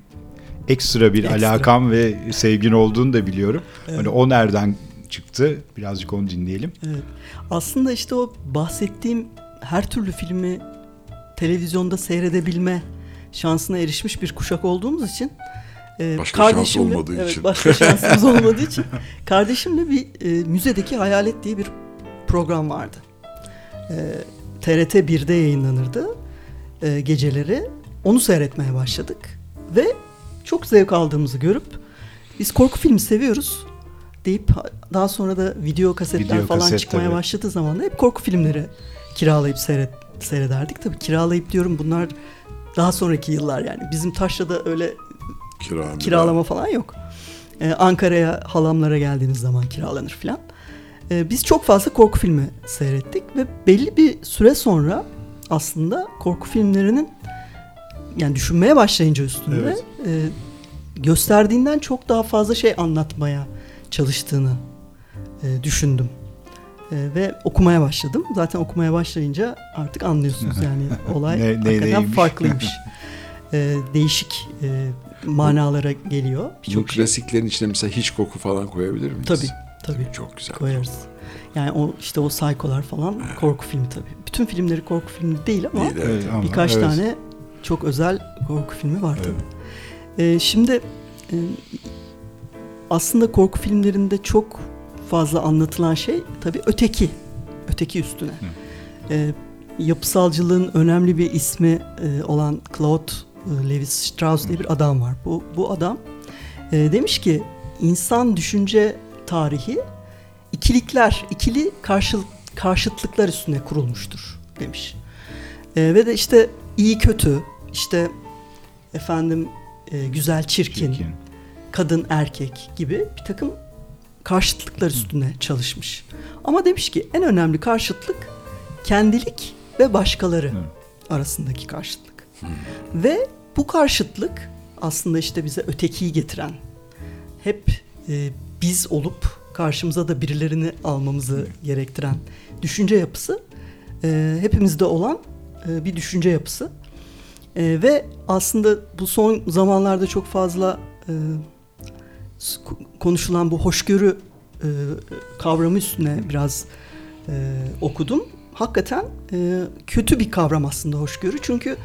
ekstra bir Ekstra. alakan ve sevgin olduğunu da biliyorum. Hani o nereden çıktı? Birazcık onu dinleyelim. Evet. Aslında işte o bahsettiğim her türlü filmi televizyonda seyredebilme şansına erişmiş bir kuşak olduğumuz için e, Başka şans kardeşimle- olmadığı evet, için. Başka şansımız olmadığı için kardeşimle bir e, müzedeki hayalet diye bir program vardı. E, TRT 1'de yayınlanırdı e, geceleri. Onu seyretmeye başladık ve çok zevk aldığımızı görüp biz korku filmi seviyoruz deyip daha sonra da video kasetler Video falan kaset, çıkmaya tabii. başladığı zaman da hep korku filmleri kiralayıp seyret, seyrederdik. Tabii kiralayıp diyorum bunlar daha sonraki yıllar yani. Bizim Taşra'da öyle Kira, kiralama falan yok. Ee, Ankara'ya halamlara geldiğiniz zaman kiralanır falan. Ee, biz çok fazla korku filmi seyrettik ve belli bir süre sonra aslında korku filmlerinin yani düşünmeye başlayınca üstünde Evet. e, gösterdiğinden çok daha fazla şey anlatmaya çalıştığını e, düşündüm. E, ve okumaya başladım. Zaten okumaya başlayınca artık anlıyorsunuz yani olay Ne- ne- hakikaten neymiş? farklıymış. E, değişik e, manalara geliyor. Bu şey. klasiklerin içine mesela hiç koku falan koyabilir miyiz? Tabii, tabii. Çok güzel. Koyarız. Yani o işte o Psycho'lar falan korku filmi tabii. Bütün filmleri korku filmi değil ama Değil, evet. ama birkaç evet. tane çok özel korku filmi var tabii. Evet. Ee, şimdi e, aslında korku filmlerinde çok fazla anlatılan şey tabii öteki. Öteki üstüne. Ee, yapısalcılığın önemli bir ismi e, olan Claude e, Lewis Strauss diye bir adam var. Bu, bu adam e, demiş ki insan düşünce tarihi ikilikler, ikili karşı, karşıtlıklar üstüne kurulmuştur demiş. E, ve de işte iyi kötü, işte efendim e, güzel çirkin, Çirkin. Kadın erkek gibi bir takım karşıtlıklar üstüne çalışmış. Ama demiş ki en önemli karşıtlık kendilik ve başkaları arasındaki karşıtlık. Ve bu karşıtlık aslında işte bize ötekiyi getiren, hep e, biz olup karşımıza da birilerini almamızı gerektiren düşünce yapısı e, hepimizde olan e, bir düşünce yapısı. E, ve aslında bu son zamanlarda çok fazla e, konuşulan bu hoşgörü e, kavramı üstüne biraz e, okudum. Hakikaten e, kötü bir kavram aslında hoşgörü. Çünkü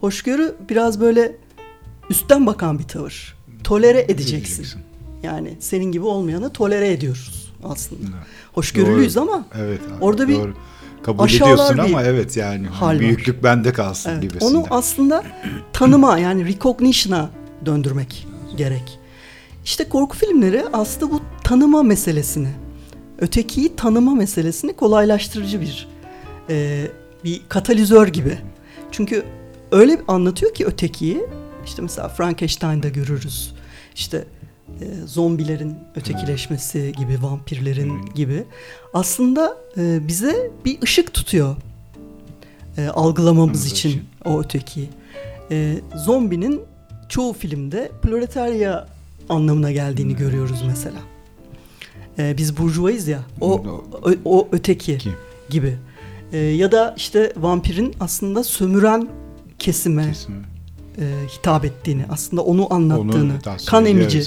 hoşgörü biraz böyle üstten bakan bir tavır. Tolere edeceksin. Yani senin gibi olmayanı tolere ediyoruz aslında. Hoşgörülüyüz Doğru. ama Evet. Orada bir doğru. kabul aşağılar ediyorsun bir ama evet yani hal var. büyüklük bende kalsın Evet, gibisinden. onu aslında tanıma yani recognition'a döndürmek gerek. İşte korku filmleri aslında bu tanıma meselesini, ötekiyi tanıma meselesini kolaylaştırıcı bir e, bir katalizör gibi. Çünkü öyle anlatıyor ki ötekiyi, işte mesela Frankenstein'da görürüz. İşte e, zombilerin ötekileşmesi gibi, vampirlerin gibi. Aslında e, bize bir ışık tutuyor e, algılamamız için o öteki. E, zombinin çoğu filmde proletarya anlamına geldiğini görüyoruz mesela. E, biz burjuvayız ya, o, o, o öteki Ki. gibi. E, ya da işte vampirin aslında sömüren kesime e, hitap ettiğini, aslında onu anlattığını, Onu kan ediyor, emici.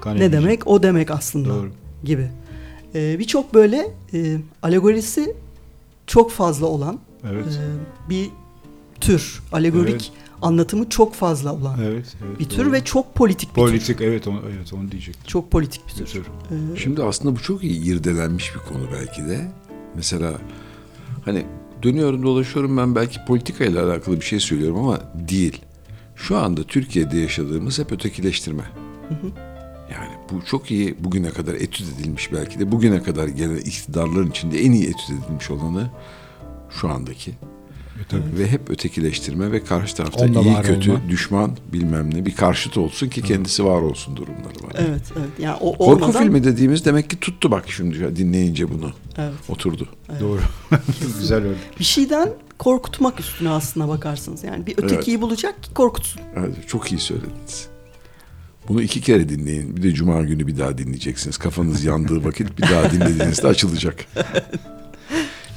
Kan ne emici. demek, o demek aslında Doğru. gibi. E, Birçok böyle e, alegorisi çok fazla olan Evet. e, bir tür, alegorik Evet. Anlatımı çok fazla olan evet, evet. bir tür doğru. ve çok politik bir tür. politik evet onu evet onu diyecektim. Çok politik bir Bir tür. tür. E, Şimdi aslında bu çok iyi irdelenmiş bir konu belki de. Mesela hani dönüyorum dolaşıyorum ben belki politikayla alakalı bir şey söylüyorum ama değil. Şu anda Türkiye'de yaşadığımız hep ötekileştirme. Yani bu çok iyi bugüne kadar etüt edilmiş belki de bugüne kadar gelen iktidarların içinde en iyi etüt edilmiş olanı şu andaki. E, tabii. Ve hep ötekileştirme ve karşı tarafta Onda iyi kötü olma. düşman bilmem ne bir karşıt olsun ki kendisi var olsun durumları var. Evet, evet. Yani o Korku olmadan- filmi dediğimiz demek ki tuttu bak şimdi dinleyince bunu. Evet. Oturdu. Doğru. Güzel öyle. Bir şeyden korkutmak üstüne aslına bakarsınız. Yani bir ötekiyi bulacak ki korkutsun. Evet, çok iyi söylediniz. Bunu iki kere dinleyin. Bir de cuma günü bir daha dinleyeceksiniz. Kafanız yandığı vakit bir daha dinlediğinizde açılacak.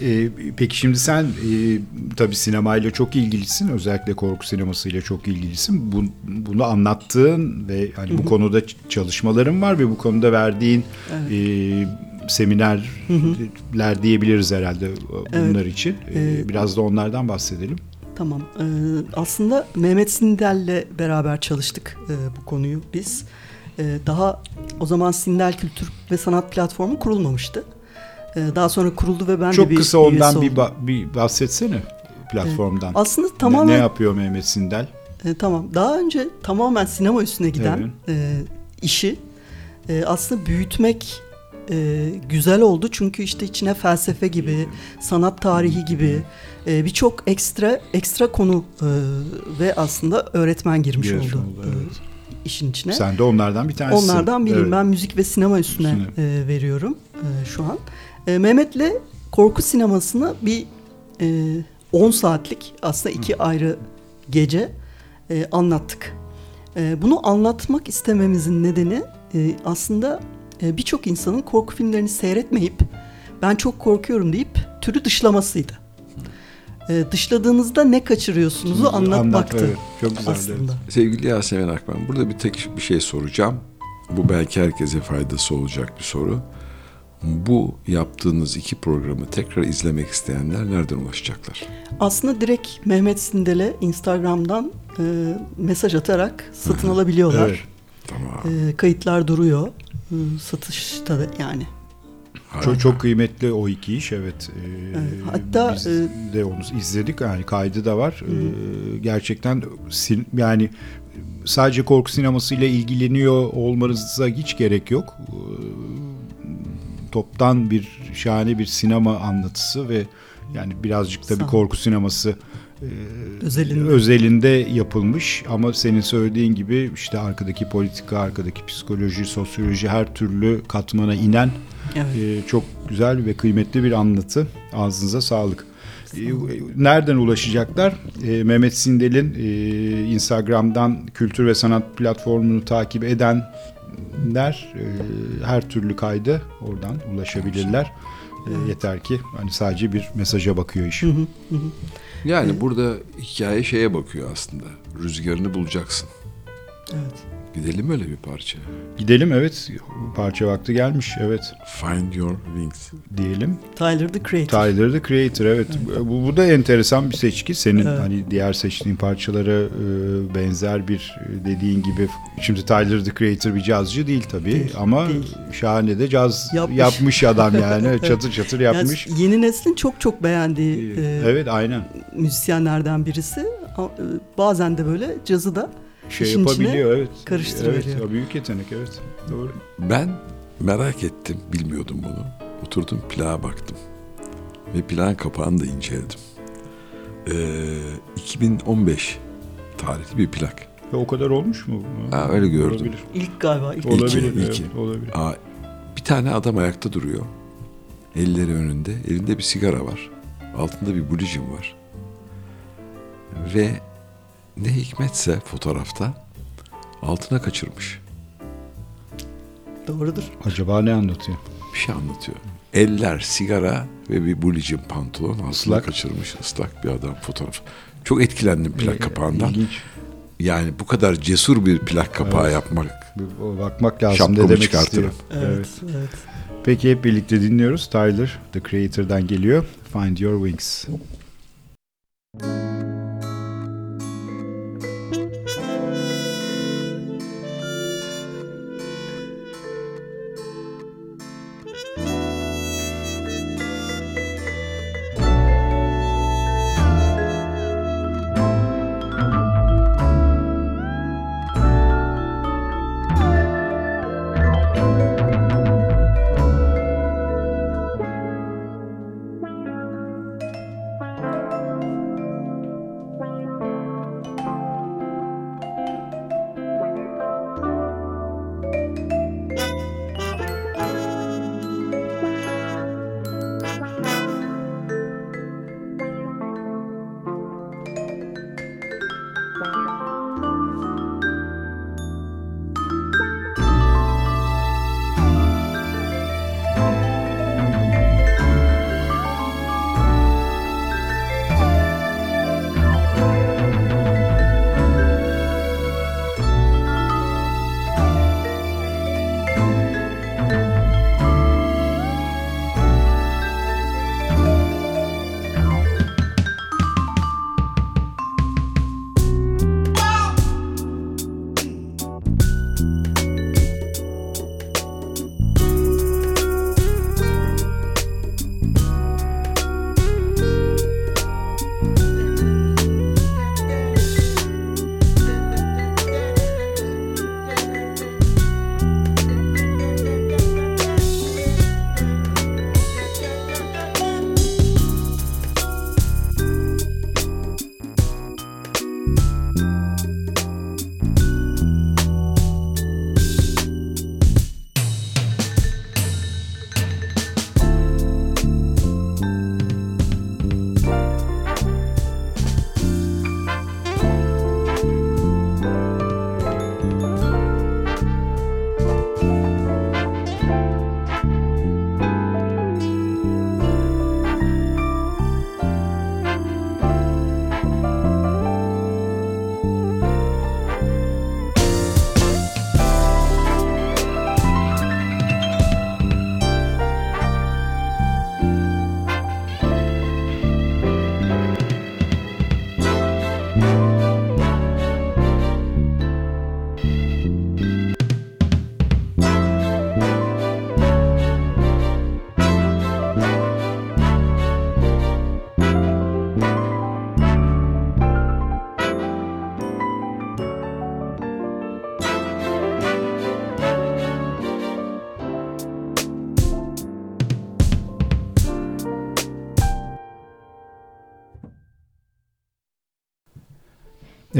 Ee, peki şimdi sen e, tabii sinemayla çok ilgilisin. Özellikle korku sinemasıyla çok ilgilisin. Bu, bunu anlattığın ve hani bu konuda çalışmaların var ve bu konuda verdiğin e, seminerler diyebiliriz herhalde bunlar için. Ee, Ee, biraz da onlardan bahsedelim. Tamam. Ee, aslında Mehmet Sindel'le beraber çalıştık e, bu konuyu biz. Daha o zaman Sindel Kültür ve Sanat Platformu kurulmamıştı. Ee, daha sonra kuruldu ve ben de Çok bir kısa ondan bir, ba- bir bahsetsene platformdan. Aslında Ne- tamamen ne, yapıyor Mehmet Sindel? E, tamam. Daha önce tamamen sinema üstüne giden e, işi e, aslında büyütmek e, güzel oldu. Çünkü işte içine felsefe gibi, sanat tarihi gibi e, birçok ekstra ekstra konu e, ve aslında öğretmen girmiş Girmiş oldu, oldu, e, evet. işin içine. Sen de onlardan bir tanesisin. Onlardan biriyim. Evet. Ben müzik ve sinema üstüne Üstüne. e, veriyorum e, şu an. E, Mehmet'le korku sinemasını bir e, 10 saatlik aslında iki ayrı gece e, anlattık. E, bunu anlatmak istememizin nedeni e, aslında e, birçok insanın korku filmlerini seyretmeyip ben çok korkuyorum deyip türü dışlamasıydı. E, dışladığınızda ne kaçırıyorsunuzu Anlat, anlatmaktı evet. Çok güzeldi. aslında. Sevgili Yasemin Akman, burada bir tek bir şey soracağım. Bu belki herkese faydası olacak bir soru. Bu yaptığınız iki programı tekrar izlemek isteyenler nereden ulaşacaklar? Aslında direkt Mehmet Sindel'e Instagram'dan e, mesaj atarak satın alabiliyorlar. Evet. Tamam. E, kayıtlar duruyor. E, satışta da yani. Çok, çok kıymetli o iki iş evet. Ee, Evet, hatta, biz e, de onu izledik yani kaydı da var. Ee, gerçekten sin- yani sadece korku sinemasıyla ilgileniyor olmanıza hiç gerek yok. Ee, toptan bir şahane bir sinema anlatısı ve yani birazcık da bir korku sineması e, Özelinde. özelinde yapılmış ama senin söylediğin gibi işte arkadaki politika, arkadaki psikoloji, sosyoloji her türlü katmana inen Evet. ee, çok güzel ve kıymetli bir anlatı. Ağzınıza sağlık. Ee, Nereden ulaşacaklar? Mehmet Sindel'in e, Instagram'dan kültür ve sanat platformunu takip edenler e, her türlü kaydı oradan ulaşabilirler. Ee, Yeter ki hani sadece bir mesaja bakıyor iş. Hı hı, hı hı. Yani burada hikaye şeye bakıyor aslında. Rüzgarını bulacaksın. Evet. Gidelim öyle bir parça. Gidelim evet. Parça vakti gelmiş. Evet Find Your Wings. diyelim. Tyler the Creator. Tyler the Creator evet. Bu, bu da enteresan bir seçki. Senin Evet. hani diğer seçtiğin parçalara e, benzer bir e, dediğin gibi şimdi Tyler the Creator bir cazcı değil tabii Değil, ama değil. şahane de caz yapmış, Yapmış. adam yani çatır çatır yapmış. Yani yeni neslin çok çok beğendiği e, evet aynen. müzisyenlerden birisi. A- e, Bazen de böyle cazı da Şey işin içine yapabiliyor evet. karıştırıveriyor. Evet, büyük yetenek evet. Doğru. Ben merak ettim, bilmiyordum bunu. Oturdum plağa baktım. Ve plağın kapağını da inceledim. Ee, 2015 tarihli bir plak. Ve o kadar olmuş mu? Ha, öyle gördüm. Olabilir. ilk galiba ilk Olabilir. İki, evet, iki. olabilir. Aa, bir tane adam ayakta duruyor. Elleri önünde. Elinde bir sigara var. Altında bir bulicim var. Ve ne hikmetse fotoğrafta altına kaçırmış. doğrudur. Acaba ne anlatıyor? Bir şey anlatıyor. Eller sigara ve bir bulicin pantolon aslında kaçırmış ıslak bir adam fotoğrafı. Çok etkilendim plak Ee, kapağından. İlginç. Yani bu kadar cesur bir plak kapağı Evet. yapmak Bir- Bakmak lazım Şapkamı ne demek çıkartırım. istiyor. Evet, evet. Peki hep birlikte dinliyoruz. Tyler, The Creator'dan geliyor. Find Your Wings.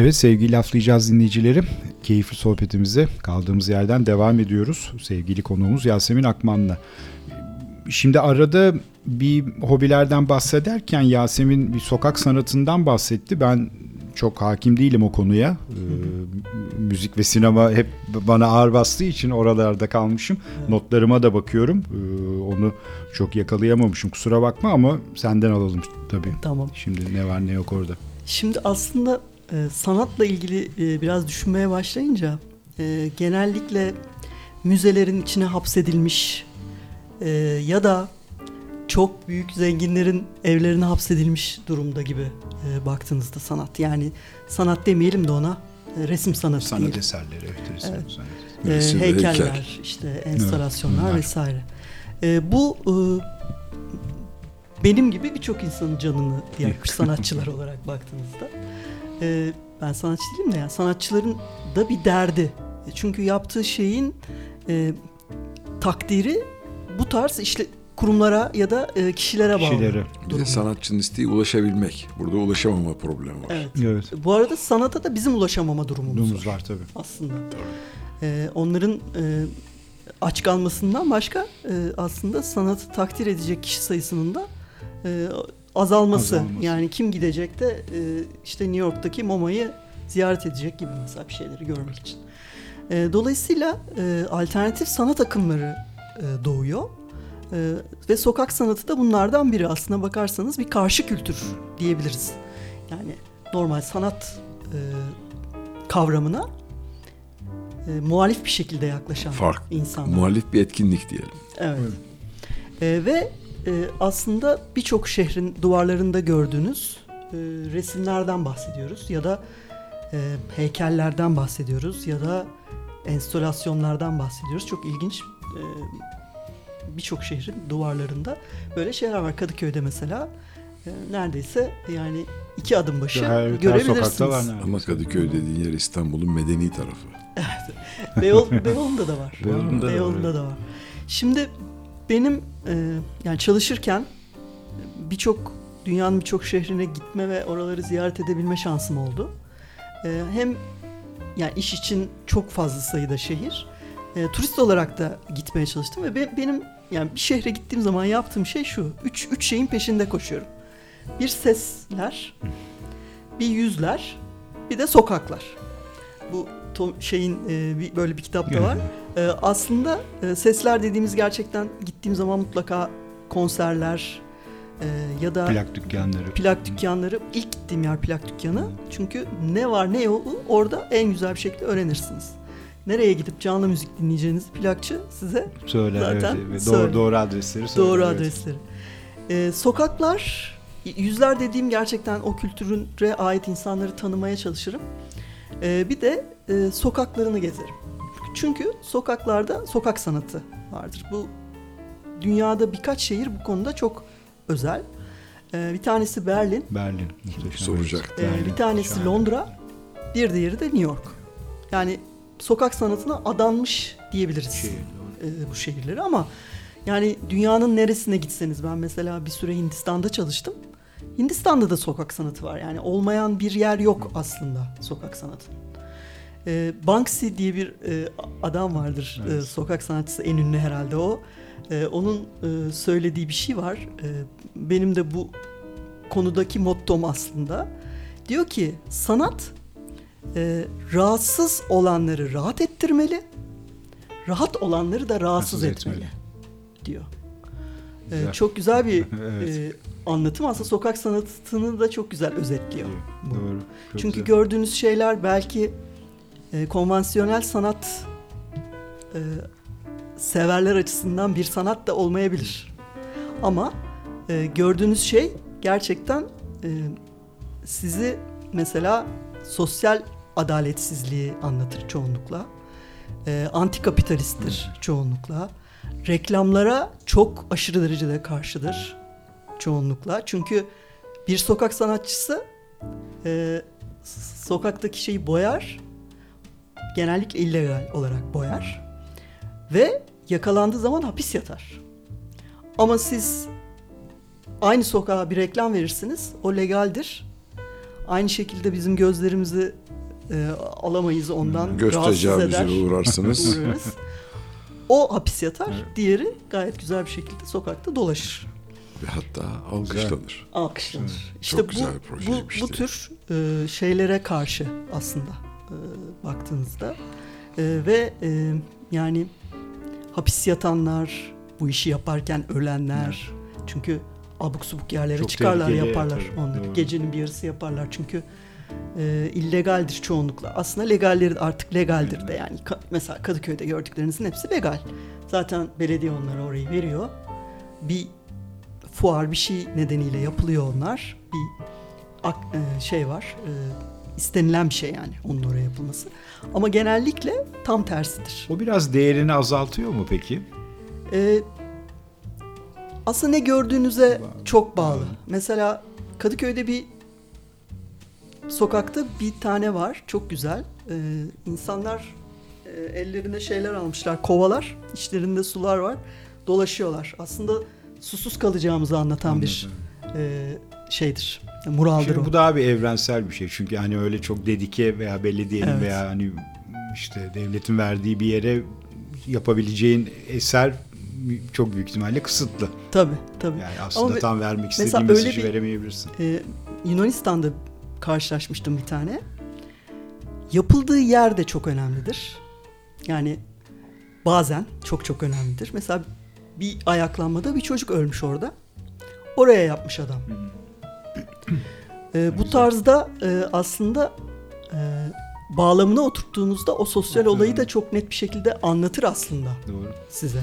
Evet sevgili laflayacağız dinleyicileri. Keyifli sohbetimize kaldığımız yerden devam ediyoruz. Sevgili konuğumuz Yasemin Akman'la. Şimdi arada bir hobilerden bahsederken Yasemin bir sokak sanatından bahsetti. Ben çok hakim değilim o konuya. Ee, müzik ve sinema hep bana ağır bastığı için oralarda kalmışım. Notlarıma da bakıyorum. Ee, onu çok yakalayamamışım. Kusura bakma ama senden alalım tabii. Tamam. Şimdi ne var ne yok orada. Şimdi aslında e, sanatla ilgili e, biraz düşünmeye başlayınca e, genellikle müzelerin içine hapsedilmiş e, ya da çok büyük zenginlerin evlerine hapsedilmiş durumda gibi e, baktığınızda sanat. Yani sanat demeyelim de ona e, resim sanatı Sanat diyelim. eserleri, evet, resim Evet. E, Resim ve heykeller, heykel. işte enstalasyonlar bunlar. vesaire. E, bu e, benim gibi birçok insanın canını yakmış sanatçılar olarak baktığınızda. E, ben sanatçı değilim de yani sanatçıların da bir derdi. E, Çünkü yaptığı şeyin e, takdiri bu tarz işte kurumlara ya da e, kişilere bağlı. Kişilere. Bir de sanatçının isteği ulaşabilmek. Burada ulaşamama problemi var. Evet. Evet. Bu arada sanata da bizim ulaşamama durumumuz Durumumuz var var tabii. aslında. Ee, onların e, aç kalmasından başka e, aslında sanatı takdir edecek kişi sayısının da e, azalması. Azalması. Yani kim gidecek de e, işte New York'taki MoMA'yı ziyaret edecek gibi mesela bir şeyleri görmek için. E, dolayısıyla e, alternatif sanat akımları e, doğuyor. E, ve sokak sanatı da bunlardan biri. Aslına bakarsanız bir karşı kültür diyebiliriz. Yani normal sanat e, kavramına e, muhalif bir şekilde yaklaşan Fark. insanlar. Muhalif bir etkinlik diyelim. Evet. E, ve e, aslında birçok şehrin duvarlarında gördüğünüz e, resimlerden bahsediyoruz ya da e, heykellerden bahsediyoruz ya da enstalasyonlardan bahsediyoruz. Çok ilginç e, birçok şehrin duvarlarında böyle şeyler var. Kadıköy'de mesela e, neredeyse yani iki adım başı Her, her görebilirsiniz. var. Ama Kadıköy dediğin yer İstanbul'un medeni tarafı. Beyoğlu, Beyoğlu'nda da var. Beyoğlu'nda Beyoğlu'nda evet. da var. Şimdi benim e, yani çalışırken birçok dünyanın birçok şehrine gitme ve oraları ziyaret edebilme şansım oldu. E, hem yani iş için çok fazla sayıda şehir. E, turist olarak da gitmeye çalıştım ve be- benim yani bir şehre gittiğim zaman yaptığım şey şu. Üç, üç şeyin peşinde koşuyorum. Bir sesler, bir yüzler, bir de sokaklar. Bu Tom, şeyin e, bir, böyle bir kitap da var. E, aslında e, sesler dediğimiz gerçekten gittiğim zaman mutlaka konserler e, ya da Plak dükkanları. plak dükkanları. ilk gittiğim yer plak dükkanı. Çünkü ne var ne yok orada en güzel bir şekilde öğrenirsiniz. Nereye gidip canlı müzik dinleyeceğinizi plakçı size Söyler Zaten evet. Ve söyle. Doğru, doğru adresleri söyler. Doğru evet. adresleri. Ee, sokaklar, yüzler dediğim gerçekten o kültüre ait insanları tanımaya çalışırım. Ee, bir de e, sokaklarını gezerim. Çünkü sokaklarda sokak sanatı vardır. Bu dünyada birkaç şehir bu konuda çok özel. Ee, bir tanesi Berlin, Berlin. Muhteşem. Soracak. ee, Berlin, bir tanesi şahane. Londra, bir diğeri de New York. Yani sokak sanatına adanmış diyebiliriz Şehir, e, bu şehirleri ama yani dünyanın neresine gitseniz ben mesela bir süre Hindistan'da çalıştım. Hindistan'da da sokak sanatı var. Yani olmayan bir yer yok aslında sokak sanatı. E, Banksy diye bir e, adam vardır. E, Evet. sokak sanatçısı en ünlü herhalde o. E, onun e, söylediği bir şey var. E, benim de bu konudaki mottom aslında. Diyor ki sanat e, rahatsız olanları rahat ettirmeli rahat olanları da rahatsız Rahatsız etmeli, etmeli. diyor. Ee, Güzel. çok güzel bir Evet. e, anlatım aslında sokak sanatını da çok güzel özetliyor. bu. Doğru. çok Çünkü güzel. gördüğünüz şeyler belki e, konvansiyonel sanat e, severler açısından bir sanat da olmayabilir. Ama e, gördüğünüz şey gerçekten e, sizi mesela sosyal adaletsizliği anlatır çoğunlukla. E, antikapitalisttir çoğunlukla. Reklamlara çok aşırı derecede karşıdır çoğunlukla. Çünkü bir sokak sanatçısı e, sokaktaki şeyi boyar. Genellikle illegal olarak boyar. Ve yakalandığı zaman hapis yatar. Ama siz aynı sokağa bir reklam verirsiniz. O legaldir. Aynı şekilde bizim gözlerimizi e, alamayız ondan. Göz rahatsız eder. tecavüzüne uğrarsınız. O hapis yatar. Diğeri gayet güzel bir şekilde sokakta dolaşır. Ve hatta alkışlanır. Alkışlanır. İşte Çok bu, güzel bir bu, projeymiş bu de. tür e, şeylere karşı aslında e, baktığınızda E, ve e, yani hapis yatanlar, bu işi yaparken ölenler çünkü abuk subuk yerlere Çok çıkarlar yaparlar tabii, onları. doğru. Gecenin bir yarısı yaparlar çünkü e, illegaldir çoğunlukla. Aslında legalleri artık legaldir de yani Ka- mesela Kadıköy'de gördüklerinizin hepsi legal. Zaten belediye onlara orayı veriyor. Bir fuar bir şey nedeniyle yapılıyor onlar. Bir ak- e, şey var. e, istenilen bir şey yani onun oraya yapılması. Ama genellikle tam tersidir. O biraz değerini azaltıyor mu peki? E, aslında ne gördüğünüze Bağlı. çok bağlı. Bağlı. Mesela Kadıköy'de bir sokakta bir tane var. Çok güzel. E, insanlar e, ellerinde şeyler almışlar. Kovalar. içlerinde sular var. Dolaşıyorlar. Aslında susuz kalacağımızı anlatan bir e, şeydir. Muraldır Şimdi o. bu daha bir evrensel bir şey. Çünkü hani öyle çok dedike veya belediyenin Evet. veya hani işte devletin verdiği bir yere yapabileceğin eser çok büyük ihtimalle kısıtlı. Tabii tabii. Yani aslında Ama tam vermek istediğin mesajı bir- veremeyebilirsin. Ee, Yunanistan'da karşılaşmıştım bir tane. Yapıldığı yer de çok önemlidir. Yani bazen çok çok önemlidir. Mesela bir ayaklanmada bir çocuk ölmüş orada. Oraya yapmış adam. E, bu tarzda e, aslında e, bağlamına oturttuğunuzda o sosyal olayı da çok net bir şekilde anlatır aslında Doğru. size.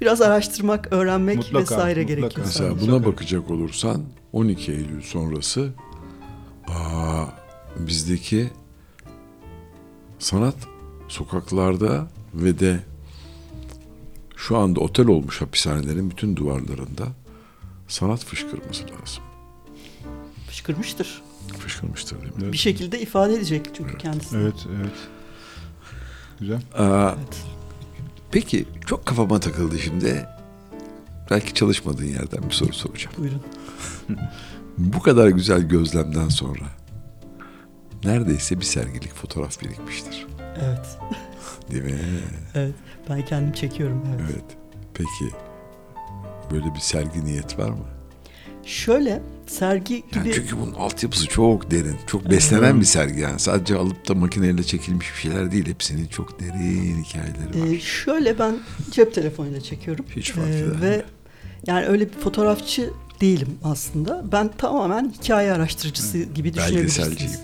Biraz araştırmak, öğrenmek Mutlaka, vesaire mutlaka. gerekiyor. Mesela sadece. buna bakacak olursan 12 Eylül sonrası aa, bizdeki sanat sokaklarda ve de şu anda otel olmuş hapishanelerin bütün duvarlarında sanat fışkırması lazım. Fışkırmıştır. Fışkırmıştır değil mi? Evet. Bir şekilde ifade edecek çünkü kendisi. Evet, evet. Güzel. Aa, Evet. peki çok kafama takıldı şimdi. Belki çalışmadığın yerden bir soru soracağım. Buyurun. Bu kadar güzel gözlemden sonra neredeyse bir sergilik fotoğraf birikmiştir. Evet. Değil mi? Evet. Ben kendim çekiyorum. Evet. Evet. Peki böyle bir sergi niyet var mı? Şöyle sergi Yani gibi çünkü bunun altyapısı çok derin, çok beslenen bir sergi yani. Sadece alıp da makineyle çekilmiş bir şeyler değil. Hepsinin çok derin hikayeleri var. e, şöyle ben cep telefonuyla çekiyorum. Hiç fark E, eder. ve yani öyle bir fotoğrafçı değilim aslında. Ben tamamen hikaye araştırıcısı gibi düşünebilirsiniz. Belgeselciyim.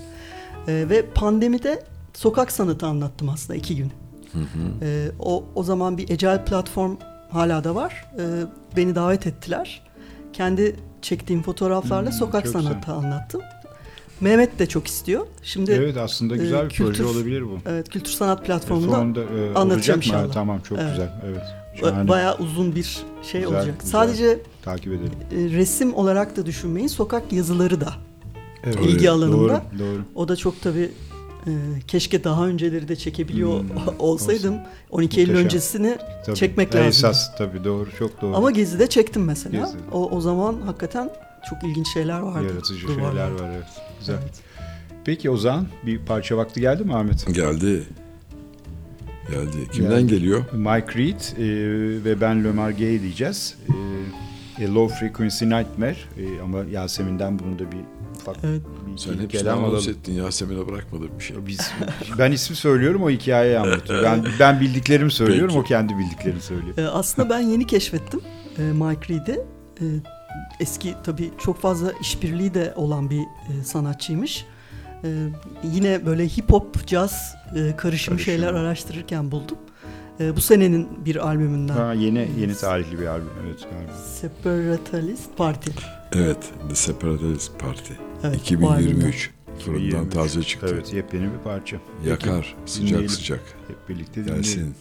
E, ve pandemide sokak sanatı anlattım aslında iki gün. E, o o zaman bir Ecel platform hala da var. E, beni davet ettiler. Kendi çektiğim fotoğraflarla Hmm, sokak sanatı güzel. anlattım. Mehmet de çok istiyor. Şimdi Evet aslında güzel e, bir proje kültür- olabilir bu. evet Kültür Sanat platformunda Platformda e, anlatacağım inşallah. Tamam çok Evet. güzel. Evet. Şahane. bayağı uzun bir şey Güzel, olacak. güzel. Sadece Takip edelim. e, resim olarak da düşünmeyin. Sokak yazıları da Evet. ilgi alanımda. Doğru, doğru. O da çok tabii e, keşke daha önceleri de çekebiliyor Hmm, olsaydım. 12 Eylül Muhteşem. öncesini Tabii. çekmek lazım. Esas tabii doğru, çok doğru. Ama Gezi'de çektim mesela. Gezi'de. O, o zaman hakikaten çok ilginç şeyler vardı. Yaratıcı duvarlarda. şeyler var evet. Güzel. Evet. Peki o zaman bir parça vakti geldi mi Ahmet? Geldi. Geldi. Kimden Geldi. geliyor? Mike Reed e, ve ben Lömer Gay diyeceğiz. E, A Low Frequency Nightmare e, ama Yasemin'den bunun da bir ufak Evet. bir Sen hepsini kelam anons alalım. ettin. Yasemin'e bırakmadın bir şey. Biz, ben ismi söylüyorum o hikayeyi anlatıyor. Ben ben bildiklerimi söylüyorum Peki. o kendi bildiklerini söylüyor. Ee, aslında ben yeni keşfettim e, Mike Reed'i. E, eski tabii çok fazla işbirliği de olan bir e, sanatçıymış. E, yine böyle hip hop, jazz e, karışımı Karışımı. şeyler araştırırken buldum. E, bu senenin bir albümünden. Ha, yeni yeni tarihli bir albüm evet galiba. Separatalist Party. Evet. The Separatist Party. Evet, bu albümden. 2023. Fırından 2023. taze çıktı. Evet yepyeni bir parça. Yakar. Sıcak dinleyelim. sıcak. Hep birlikte dinleyelim. Gelsin.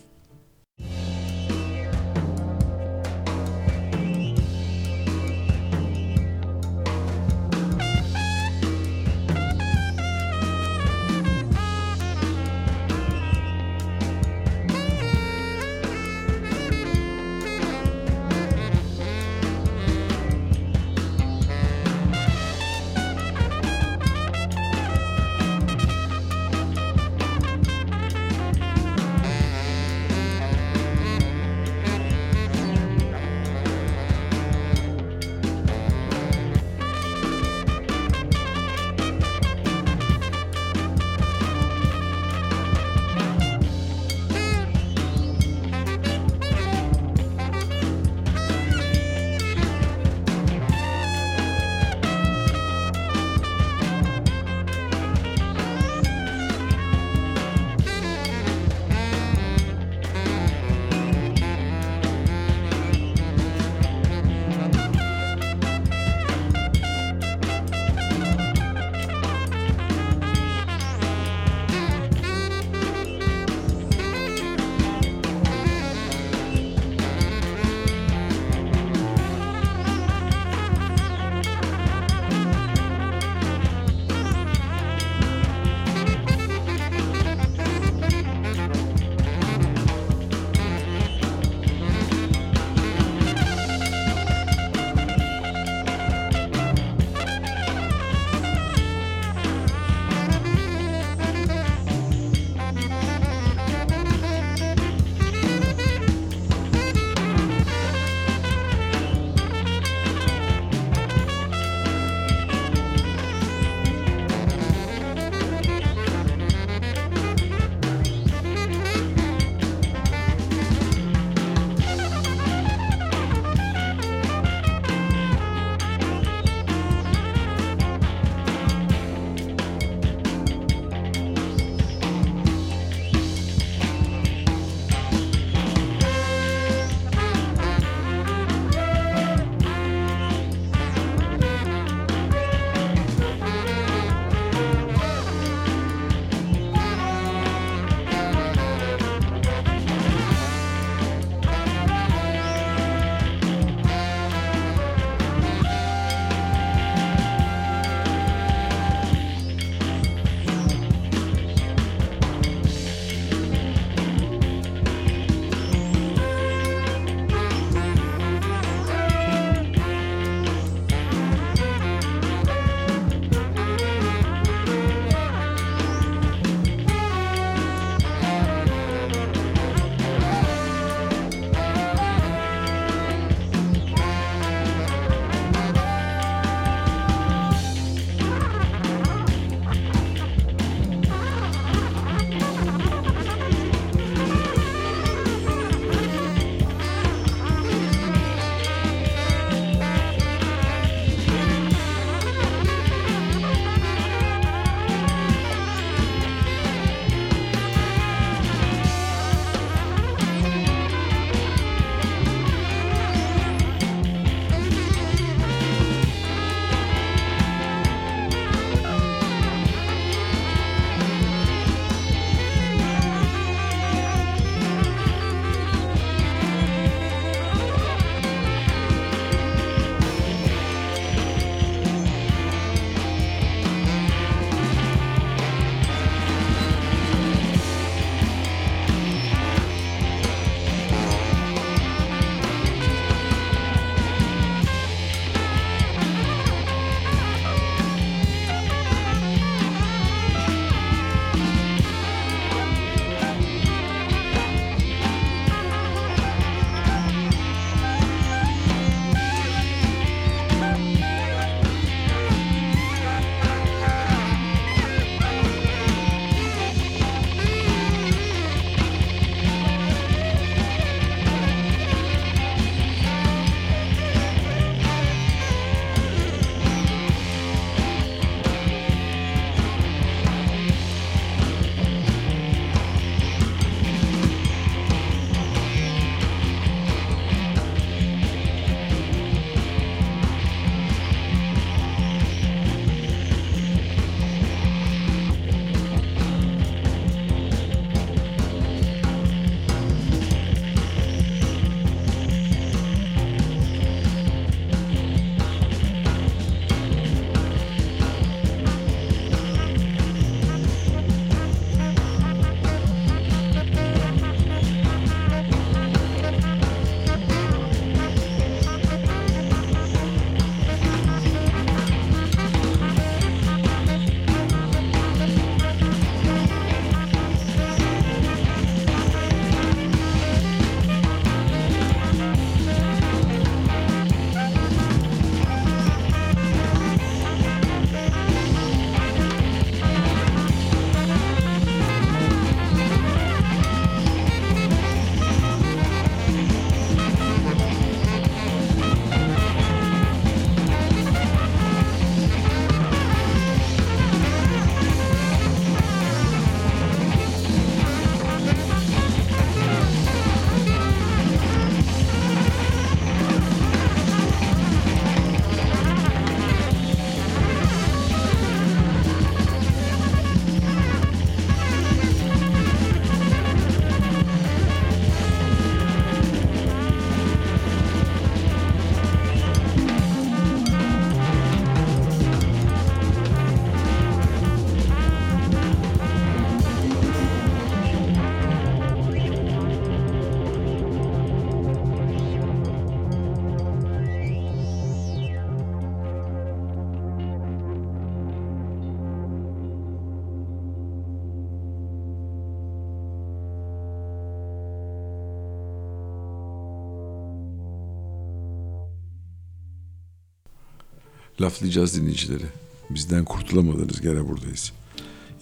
Laflayacağız dinleyicileri. Bizden kurtulamadınız gene buradayız.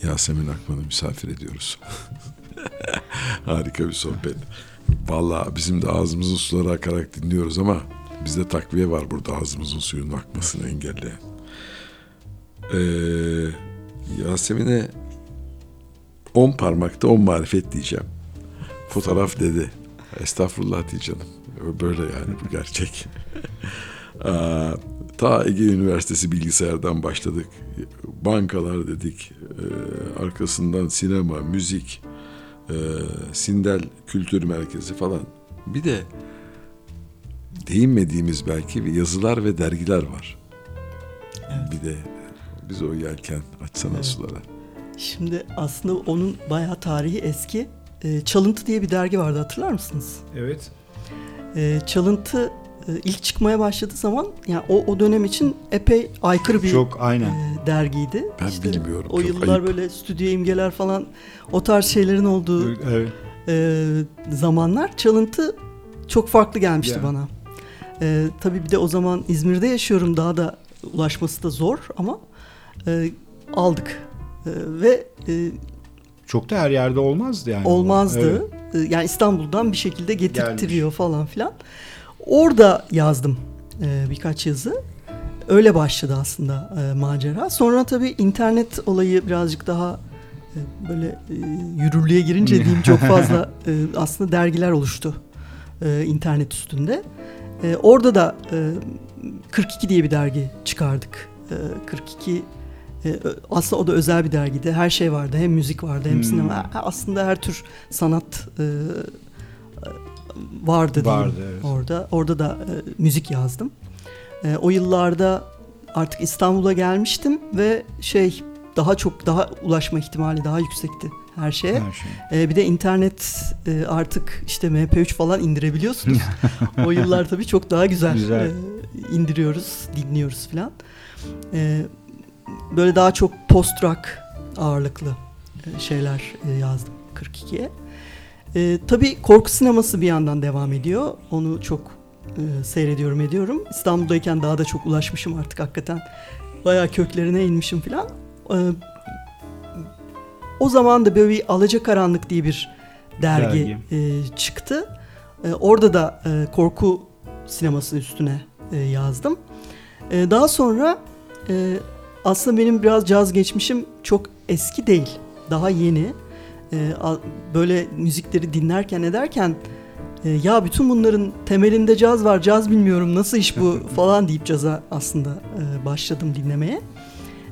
Yasemin Akman'ı misafir ediyoruz. Harika bir sohbet. Vallahi bizim de ağzımızın suları akarak dinliyoruz ama bizde takviye var burada ağzımızın suyunun akmasını engelleyen. Ee, Yasemin'e on parmakta on marifet diyeceğim. Fotoğraf dedi. Estağfurullah diye. Böyle yani bu gerçek. Aa, ta Ege Üniversitesi bilgisayardan başladık. Bankalar dedik. Ee, arkasından sinema, müzik, e, Sindel Kültür Merkezi falan. Bir de değinmediğimiz belki bir yazılar ve dergiler var. Bir de biz o yelken açsana Evet. sulara. Şimdi aslında onun bayağı tarihi eski. Ee, Çalıntı diye bir dergi vardı hatırlar mısınız? Evet. Çalıntı e, ilk çıkmaya başladığı zaman yani o, o dönem için epey aykırı bir Çok aynen. e, dergiydi. Ben İşte bilmiyorum, O yıllar ayıp. böyle stüdyo imgeler falan o tarz şeylerin olduğu Evet. e, zamanlar çalıntı çok farklı gelmişti Ya. bana. E, tabii bir de o zaman İzmir'de yaşıyorum daha da ulaşması da zor ama e, aldık E, ve e, Çok da her yerde olmazdı yani. olmazdı. Evet. E, yani İstanbul'dan bir şekilde getirtiriyor falan filan. Orada yazdım e, birkaç yazı. Öyle başladı aslında e, macera. Sonra tabii internet olayı birazcık daha e, böyle e, yürürlüğe girince diyeyim çok fazla e, aslında dergiler oluştu e, internet üstünde. E, orada da e, 42 diye bir dergi çıkardık. E, 42 e, aslında o da özel bir dergiydi. Her şey vardı. Hem müzik vardı hem Hmm. sinema. Aslında her tür sanat e, vardı diyeyim Vardı, evet. orada. Orada da e, müzik yazdım. E, o yıllarda artık İstanbul'a gelmiştim ve şey daha çok daha ulaşma ihtimali daha yüksekti her şeye. Her şey. E, bir de internet e, artık işte MP3 falan indirebiliyorsunuz. o yıllar tabii çok daha güzel, Güzel. E, indiriyoruz, dinliyoruz filan. E, böyle daha çok post rock ağırlıklı e, şeyler e, yazdım 42'ye. E, tabii korku sineması bir yandan devam ediyor. Onu çok e, seyrediyorum ediyorum. İstanbul'dayken daha da çok ulaşmışım artık hakikaten. Bayağı köklerine inmişim filan. E, o zaman da böyle bir Alacakaranlık diye bir dergi, e, çıktı. E, orada da e, korku sineması üstüne e, yazdım. E, daha sonra e, aslında benim biraz caz geçmişim çok eski değil. Daha yeni. E, böyle müzikleri dinlerken ederken e, ya bütün bunların temelinde caz var, caz bilmiyorum nasıl iş bu falan deyip caza aslında e, başladım dinlemeye.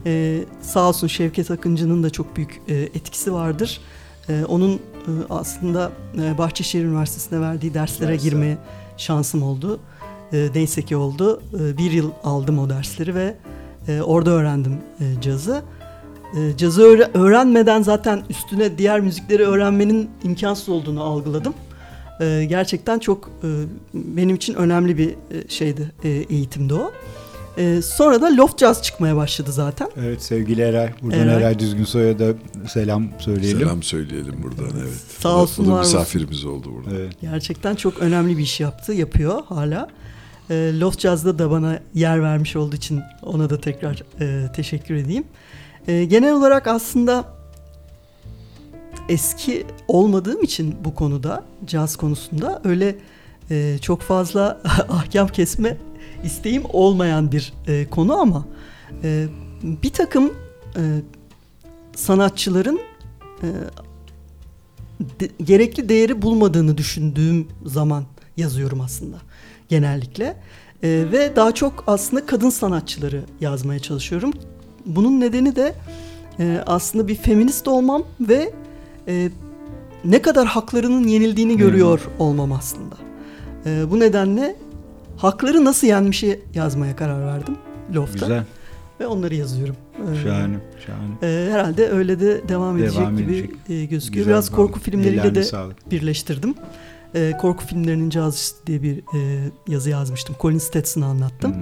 E, sağ olsun Şevket Akıncı'nın da çok büyük e, etkisi vardır. E, onun e, aslında e, Bahçeşehir Üniversitesi'ne verdiği derslere Dersler. girme şansım oldu. E, neyse ki oldu. E, bir yıl aldım o dersleri ve e, orada öğrendim e, cazı. E, cazı öğre- öğrenmeden zaten üstüne diğer müzikleri öğrenmenin imkansız olduğunu algıladım. E, gerçekten çok e, benim için önemli bir şeydi, e, eğitimdi o. E, sonra da loft jazz çıkmaya başladı zaten. Evet sevgili Eray. Buradan Eray. Eray, Düzgünsoy'a da selam söyleyelim. Selam söyleyelim buradan evet. Sağ olsun, O var olsun. misafirimiz oldu burada. Evet. Gerçekten çok önemli bir iş yaptı, yapıyor hala. E, Loft Jazz'da da bana yer vermiş olduğu için ona da tekrar e, teşekkür edeyim. E, genel olarak aslında eski olmadığım için bu konuda, caz konusunda öyle e, çok fazla ahkam kesme isteğim olmayan bir e, konu ama e, bir takım e, sanatçıların e, de- gerekli değeri bulmadığını düşündüğüm zaman yazıyorum aslında genellikle. Ee, ve daha çok aslında kadın sanatçıları yazmaya çalışıyorum. Bunun nedeni de e, aslında bir feminist olmam ve e, ne kadar haklarının yenildiğini görüyor olmam aslında. E, bu nedenle hakları nasıl yenmişi yazmaya karar verdim Loft'a Güzel. ve onları yazıyorum. Ee, Şahane. Şahane. e, herhalde öyle de devam edecek Devam gibi edecek. e, gözüküyor. Güzel, Biraz korku filmleriyle Ellerine de sağlık. birleştirdim. E, korku filmlerinin cazcısı diye bir e, yazı yazmıştım. Colin Stetson'ı anlattım. Hmm.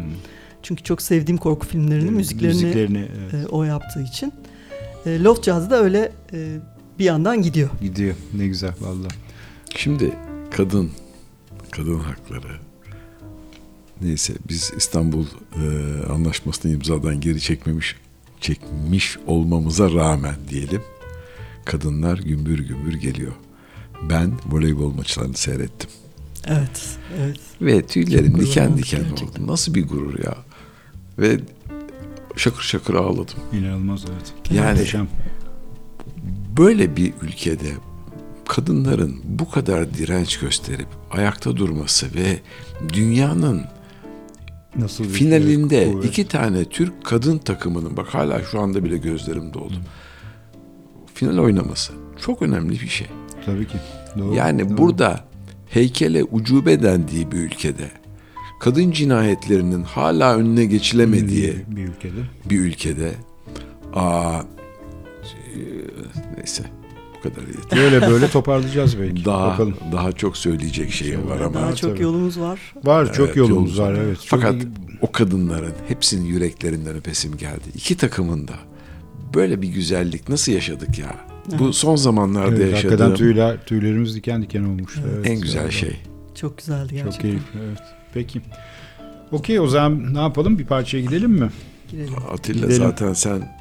Çünkü çok sevdiğim korku filmlerinin müziklerini, müziklerini, evet. e, o yaptığı için. E, Loft Jazz da öyle e, bir yandan gidiyor. gidiyor. Ne güzel valla. Şimdi kadın, kadın hakları Neyse biz İstanbul e, Anlaşması'nı imzadan geri çekmemiş çekmiş olmamıza rağmen diyelim kadınlar gümbür gümbür geliyor. Ben voleybol maçlarını seyrettim. Evet, evet. Ve tüylerim diken diken oldu. Nasıl bir gurur ya. Ve şakır şakır ağladım. İnanılmaz evet. Yani Muhteşem. böyle bir ülkede kadınların bu kadar direnç gösterip ayakta durması ve dünyanın Nasıl finalinde kuvvet. iki tane Türk kadın takımının bak hala şu anda bile gözlerim doldu. Final oynaması çok önemli bir şey. Tabii ki. Doğru, Yani doğru. burada heykele ucube dendiği bir ülkede kadın cinayetlerinin hala önüne geçilemediği bir, bir ülkede. bir ülkede aa e, neyse bu kadar yeter. Böyle böyle toparlayacağız belki. Daha Bakalım. daha çok söyleyecek şeyim var ama Daha çok tabii. yolumuz var. Var çok Evet, yolumuz var evet. Çok Fakat iyi- o kadınların hepsinin yüreklerinden öpesim geldi. İki takımın da böyle bir güzellik nasıl yaşadık ya? Bu son zamanlarda evet, hakikaten yaşadığım tüyler, tüylerimiz diken diken olmuş. Evet, en güzel evet. şey. Çok güzeldi gerçekten. Çok keyifli evet. Peki. Okey o zaman ne yapalım? Bir parçaya gidelim mi? Gidelim. Atilla Gidelim. zaten sen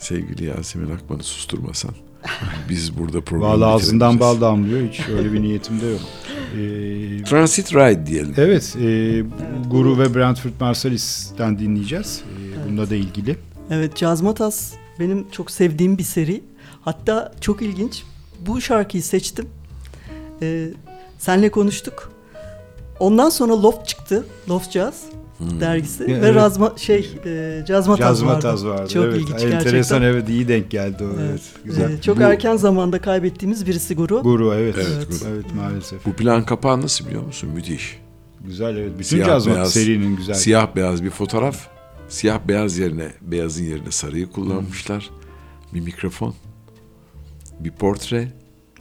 sevgili Yasemin Akman'ı susturmasan biz burada programı Vallahi ağzından bal damlıyor. Hiç öyle bir niyetim de yok. Ee, Transit Ride diyelim. evet. E, Guru ve Brentford Marsalis'ten dinleyeceğiz. Ee, bununla da ilgili. Evet Cazmatas benim çok sevdiğim bir seri. Hatta çok ilginç. Bu şarkıyı seçtim. Ee, senle konuştuk. Ondan sonra Loft çıktı. Loft Jazz dergisi Ya, ve evet. Razma şey e, Cazmataz, Cazmataz vardı. vardı. Çok evet. ilginç Enteresan gerçekten. evet iyi denk geldi o. Evet. Evet. Güzel. Ee, çok Bu- erken zamanda kaybettiğimiz birisi Guru. Guru evet. Evet, Evet, Guru. evet maalesef. Bu plan kapağı nasıl biliyor musun? Müthiş. Güzel evet. Bütün Siyah Cazmat beyaz, serinin güzel. Siyah beyaz bir fotoğraf. Siyah beyaz yerine beyazın yerine sarıyı kullanmışlar. Bir mikrofon. Bir portre.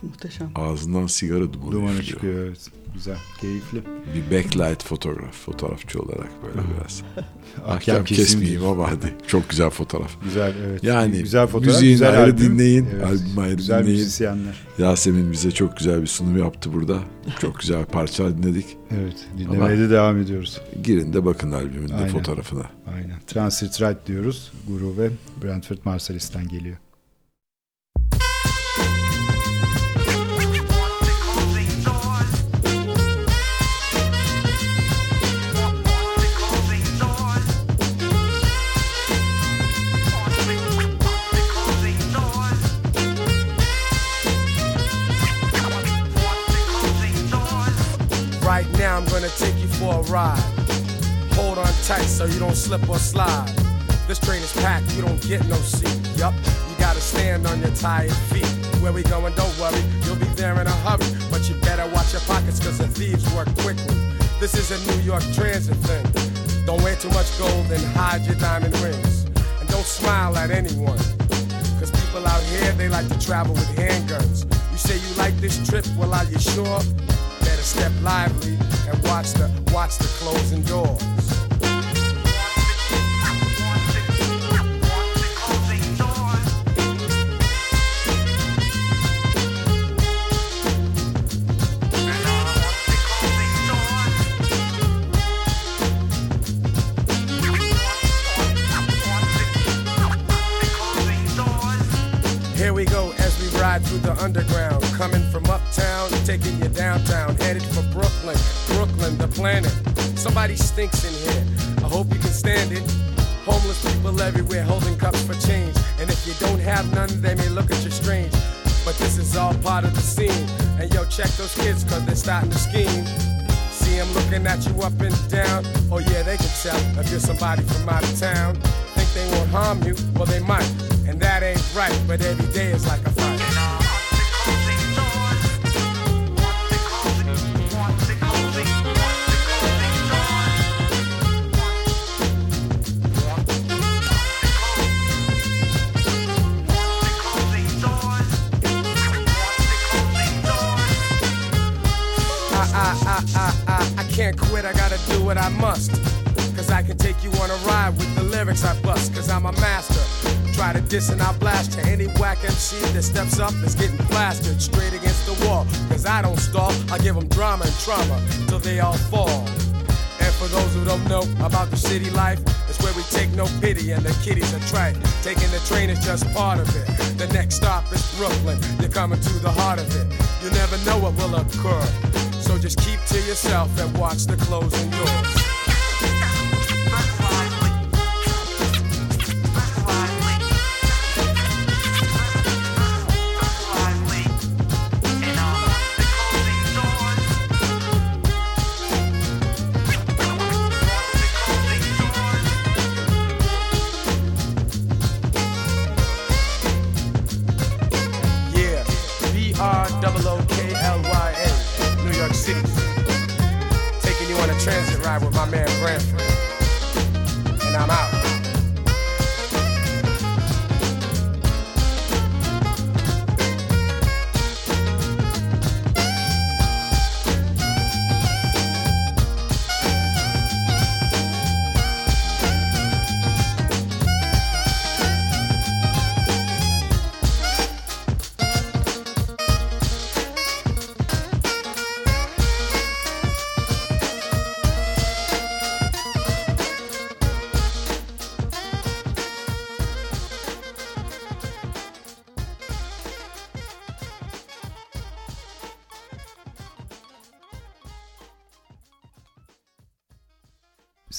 Muhteşem. Ağzından sigara dumanı, Dumanı çıkıyor evet. Güzel. Keyifli. Bir backlight fotoğraf. Fotoğrafçı olarak böyle biraz. Ahkam kesim kesmeyeyim ama hadi. Çok güzel fotoğraf. Güzel evet. Yani güzel fotoğraf, müziğin güzel ayrı albüm. dinleyin, Evet, albüm ayrı güzel dinleyin. müzisyenler. Yasemin bize çok güzel bir sunum yaptı burada. Çok güzel parçalar dinledik. Evet dinlemeye de devam ediyoruz. Girin de bakın albümün de fotoğrafına. Aynen. Transit Ride diyoruz. Guru ve Brentford Marsalis'ten geliyor. For a ride. Hold on tight so you don't slip or slide. This train is packed, you don't get no seat. Yup, you gotta stand on your tired feet. Where we going, don't worry, you'll be there in a hurry. But you better watch your pockets, cause the thieves work quickly. This is a New York transit thing. Don't wear too much gold and hide your diamond rings. And don't smile at anyone. Cause people out here, they like to travel with handguns. You say you like this trip, well, are you sure? Better step lively and watch the watch the closing doors. Ride through the underground. Coming from uptown, taking you downtown. Headed for Brooklyn, Brooklyn, the planet. Somebody stinks in here. I hope you can stand it. Homeless people everywhere holding cups for change. And if you don't have none, they may look at you strange. But this is all part of the scene. And yo, check those kids, cause they're starting to scheme. See them looking at you up and down. Oh yeah, they can tell if you're somebody from out of town. Think they won't harm you, well they might. And that ain't right, but every day is like a fight. Can't quit, I gotta do what I must. Cause I can take you on a ride with the lyrics I bust, cause I'm a master. Try to diss and I'll blast to any whack MC that steps up is getting plastered straight against the wall. Cause I don't stall, I give them drama and trauma till they all fall. And for those who don't know about the city life, it's where we take no pity and the kiddies are trite. Taking the train is just part of it. The next stop is Brooklyn. You're coming to the heart of it. You never know what will occur. Just keep to yourself and watch the closing doors.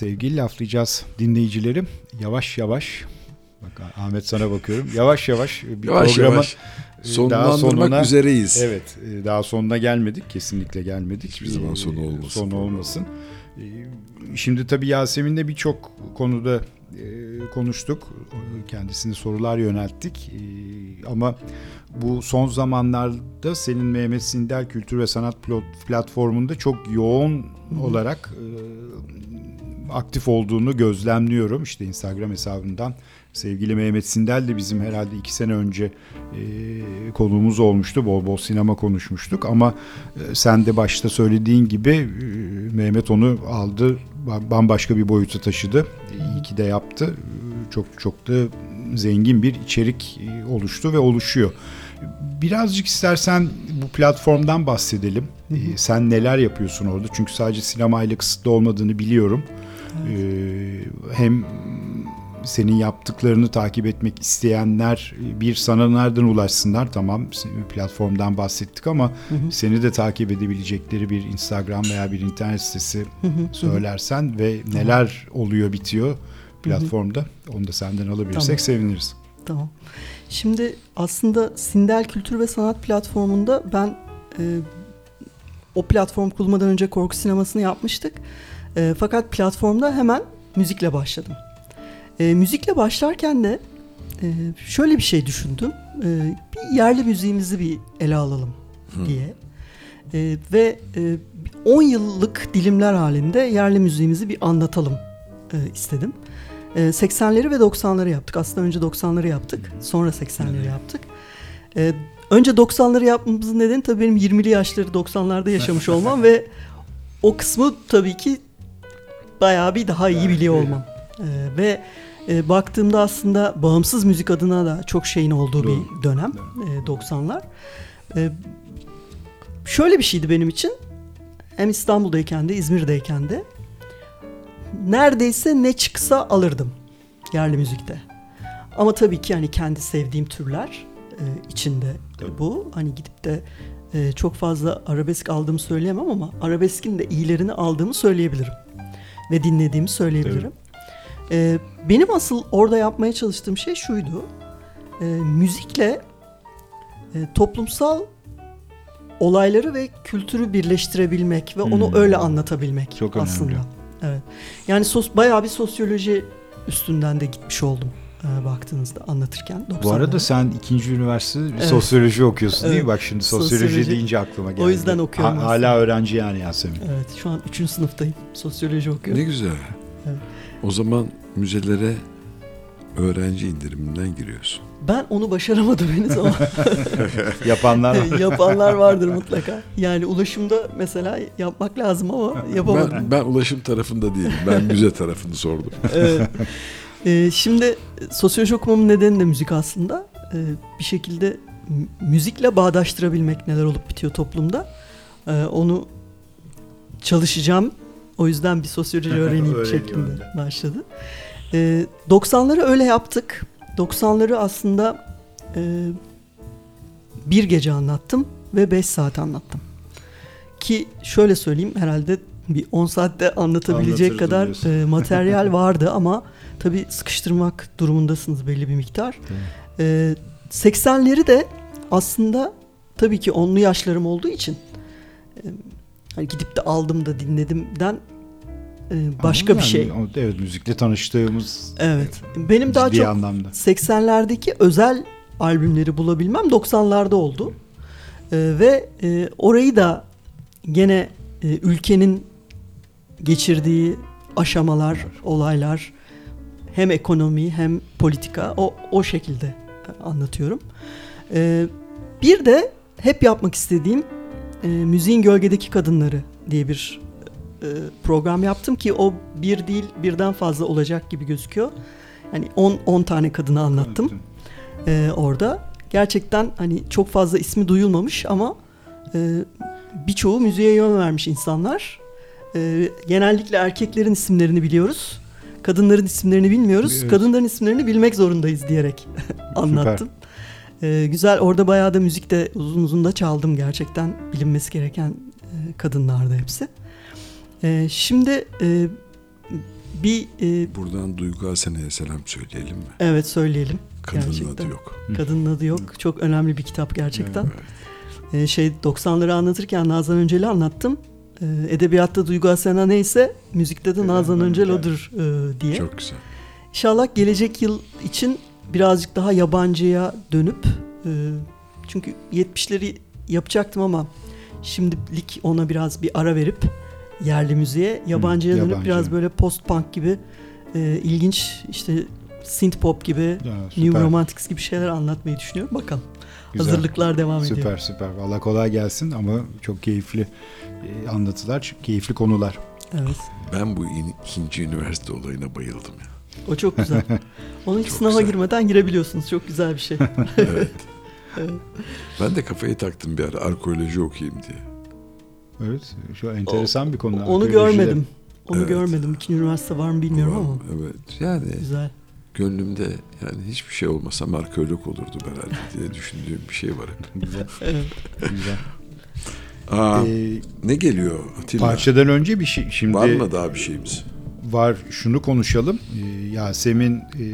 Sevgili laflayacağız dinleyicilerim. Yavaş yavaş Bak Ahmet sana bakıyorum. Yavaş yavaş bir Yavaş programa yavaş daha sonlandırmak sonuna- üzereyiz. Evet, e, daha sonuna gelmedik. Kesinlikle gelmedik. Hiçbir zaman E, sonu olmasın Sonu olmasın. E, Şimdi tabii Yasemin'le birçok konuda e, konuştuk. Kendisine sorular yönelttik. E, Ama bu son zamanlarda senin Mehmet Sindel Kültür ve Sanat platformunda çok yoğun olarak e, aktif olduğunu gözlemliyorum. İşte Instagram hesabından sevgili Mehmet Sindel de bizim herhalde iki sene önce e, konuğumuz olmuştu. Bol bol sinema konuşmuştuk ama e, sen de başta söylediğin gibi e, Mehmet onu aldı ba- bambaşka bir boyuta taşıdı. İyi ki de yaptı. Çok çok da zengin bir içerik oluştu ve oluşuyor. Birazcık istersen bu platformdan bahsedelim. E, Sen neler yapıyorsun orada? Çünkü sadece sinemayla kısıtlı olmadığını biliyorum. E, Hem senin yaptıklarını takip etmek isteyenler bir sana nereden ulaşsınlar tamam platformdan bahsettik ama seni de takip edebilecekleri bir Instagram veya bir internet sitesi söylersen ve neler oluyor bitiyor platformda onu da senden alabilirsek Tamam. seviniriz. Tamam. Şimdi aslında Sindel Kültür ve Sanat platformunda ben e, o platform kurulmadan önce korku sinemasını yapmıştık. E, fakat platformda hemen müzikle başladım. E, müzikle başlarken de e, şöyle bir şey düşündüm. E, bir yerli müziğimizi bir ele alalım diye. E, ve e, 10 yıllık dilimler halinde yerli müziğimizi bir anlatalım e, istedim. E, 80'leri ve 90'ları yaptık. Aslında önce 90'ları yaptık. Sonra 80'leri yaptık. E, önce 90'ları yapmamızın nedeni tabii benim 20'li yaşları 90'larda yaşamış olmam ve o kısmı tabii ki bayağı bir daha iyi biliyor olmam. E, ve e, baktığımda aslında bağımsız müzik adına da çok şeyin olduğu Doğru. bir dönem e, 90'lar. E, şöyle bir şeydi benim için. Hem İstanbul'dayken de İzmir'deyken de neredeyse ne çıksa alırdım yerli müzikte. Ama tabii ki hani kendi sevdiğim türler e, içinde bu. Hani gidip de e, çok fazla arabesk aldığımı söyleyemem ama arabeskin de iyilerini aldığımı söyleyebilirim. Ve dinlediğimi söyleyebilirim. E, benim asıl orada yapmaya çalıştığım şey şuydu. E, müzikle e, toplumsal olayları ve kültürü birleştirebilmek ve onu Hmm. öyle anlatabilmek Çok önemli. aslında. Evet. Yani sos bayağı bir sosyoloji üstünden de gitmiş oldum e, baktığınızda anlatırken. Bu 90'larda. arada sen ikinci üniversite Evet. sosyoloji okuyorsun değil mi? Evet. Bak şimdi sosyoloji, Sosyoloji. deyince aklıma geldi. O yüzden okuyorum Ha- hala öğrenci yani Yasemin. Evet şu an 3. sınıftayım. Sosyoloji Ne okuyorum. güzel. Evet. O zaman müzelere öğrenci indiriminden giriyorsun. Ben onu başaramadım henüz ama Yapanlar var. yapanlar vardır mutlaka. Yani ulaşımda mesela yapmak lazım ama yapamadım. Ben, ben ulaşım tarafında değilim. Ben müze tarafını sordum. Evet. Ee, şimdi e, sosyoloji okumamın nedeni de müzik aslında. Ee, bir şekilde müzikle bağdaştırabilmek neler olup bitiyor toplumda. Ee, onu çalışacağım. O yüzden bir sosyoloji öğreneyim şeklinde öyle. başladı. Ee, 90'ları öyle yaptık. 90'ları aslında e, bir gece anlattım ve 5 saat anlattım. Ki şöyle söyleyeyim herhalde bir 10 saatte anlatabilecek kadar diyorsun. e, materyal vardı ama tabii sıkıştırmak durumundasınız belli bir miktar. Ee, 80'leri de aslında tabii ki onlu yaşlarım olduğu için e, hani gidip de aldım da dinledimden e, başka Ama bir yani şey. o- Evet müzikle tanıştığımız Evet. Benim daha çok anlamda. 80'lerdeki özel albümleri bulabilmem 90'larda oldu. Ee, ve e, orayı da gene e, ülkenin geçirdiği aşamalar, olaylar hem ekonomi hem politika o o şekilde anlatıyorum. Ee, bir de hep yapmak istediğim e, Müziğin Gölgedeki Kadınları diye bir e, program yaptım ki o bir değil birden fazla olacak gibi gözüküyor. Yani 10 10 tane kadını anlattım e, orada. Gerçekten hani çok fazla ismi duyulmamış ama e, birçoğu müziğe yön vermiş insanlar. E, genellikle erkeklerin isimlerini biliyoruz. Kadınların isimlerini bilmiyoruz. Evet. Kadınların isimlerini bilmek zorundayız diyerek anlattım. E, güzel orada bayağı da müzik de uzun uzun da çaldım gerçekten bilinmesi gereken e, kadınlardı hepsi. E, şimdi e, bir e, Buradan Duygu Asena'ya selam söyleyelim mi? evet söyleyelim. Kadının Gerçekten. adı yok. Kadının adı yok. Çok önemli bir kitap gerçekten. Evet. Ee, şey 90'ları anlatırken Nazan Öncel'i anlattım. Ee, edebiyatta Duygu Asena neyse müzikte de Nazan Öncel odur e, diye. Çok güzel. İnşallah gelecek yıl için birazcık daha yabancıya dönüp e, çünkü 70'leri yapacaktım ama şimdilik ona biraz bir ara verip yerli müziğe yabancıya dönüp yabancı. biraz böyle post punk gibi e, ilginç işte synth pop gibi Ya, New süper, Romantics gibi şeyler anlatmayı düşünüyorum. Bakalım. güzel. Hazırlıklar devam Süper ediyor. süper. Valla kolay gelsin ama çok keyifli anlatılar, keyifli konular. Evet. Ben bu in- ikinci üniversite olayına bayıldım ya. O çok güzel. Onun Çok sınava güzel. girmeden girebiliyorsunuz. Çok güzel bir şey. Evet. ben de kafayı taktım bir ara arkeoloji okuyayım diye. Evet, şu enteresan bir konu. Onu görmedim. Onu Evet. görmedim. İkinci üniversite var mı bilmiyorum ama. Evet. Yani Güzel. gönlümde yani hiçbir şey olmasam arkeolog olurdum herhalde diye düşündüğüm bir şey var hep. Güzel, Evet. güzel. Aa, Ee, ne geliyor Atilla? parçadan önce bir şey şimdi Var mı daha bir şeyimiz? var şunu konuşalım. Ee, Yasemin e,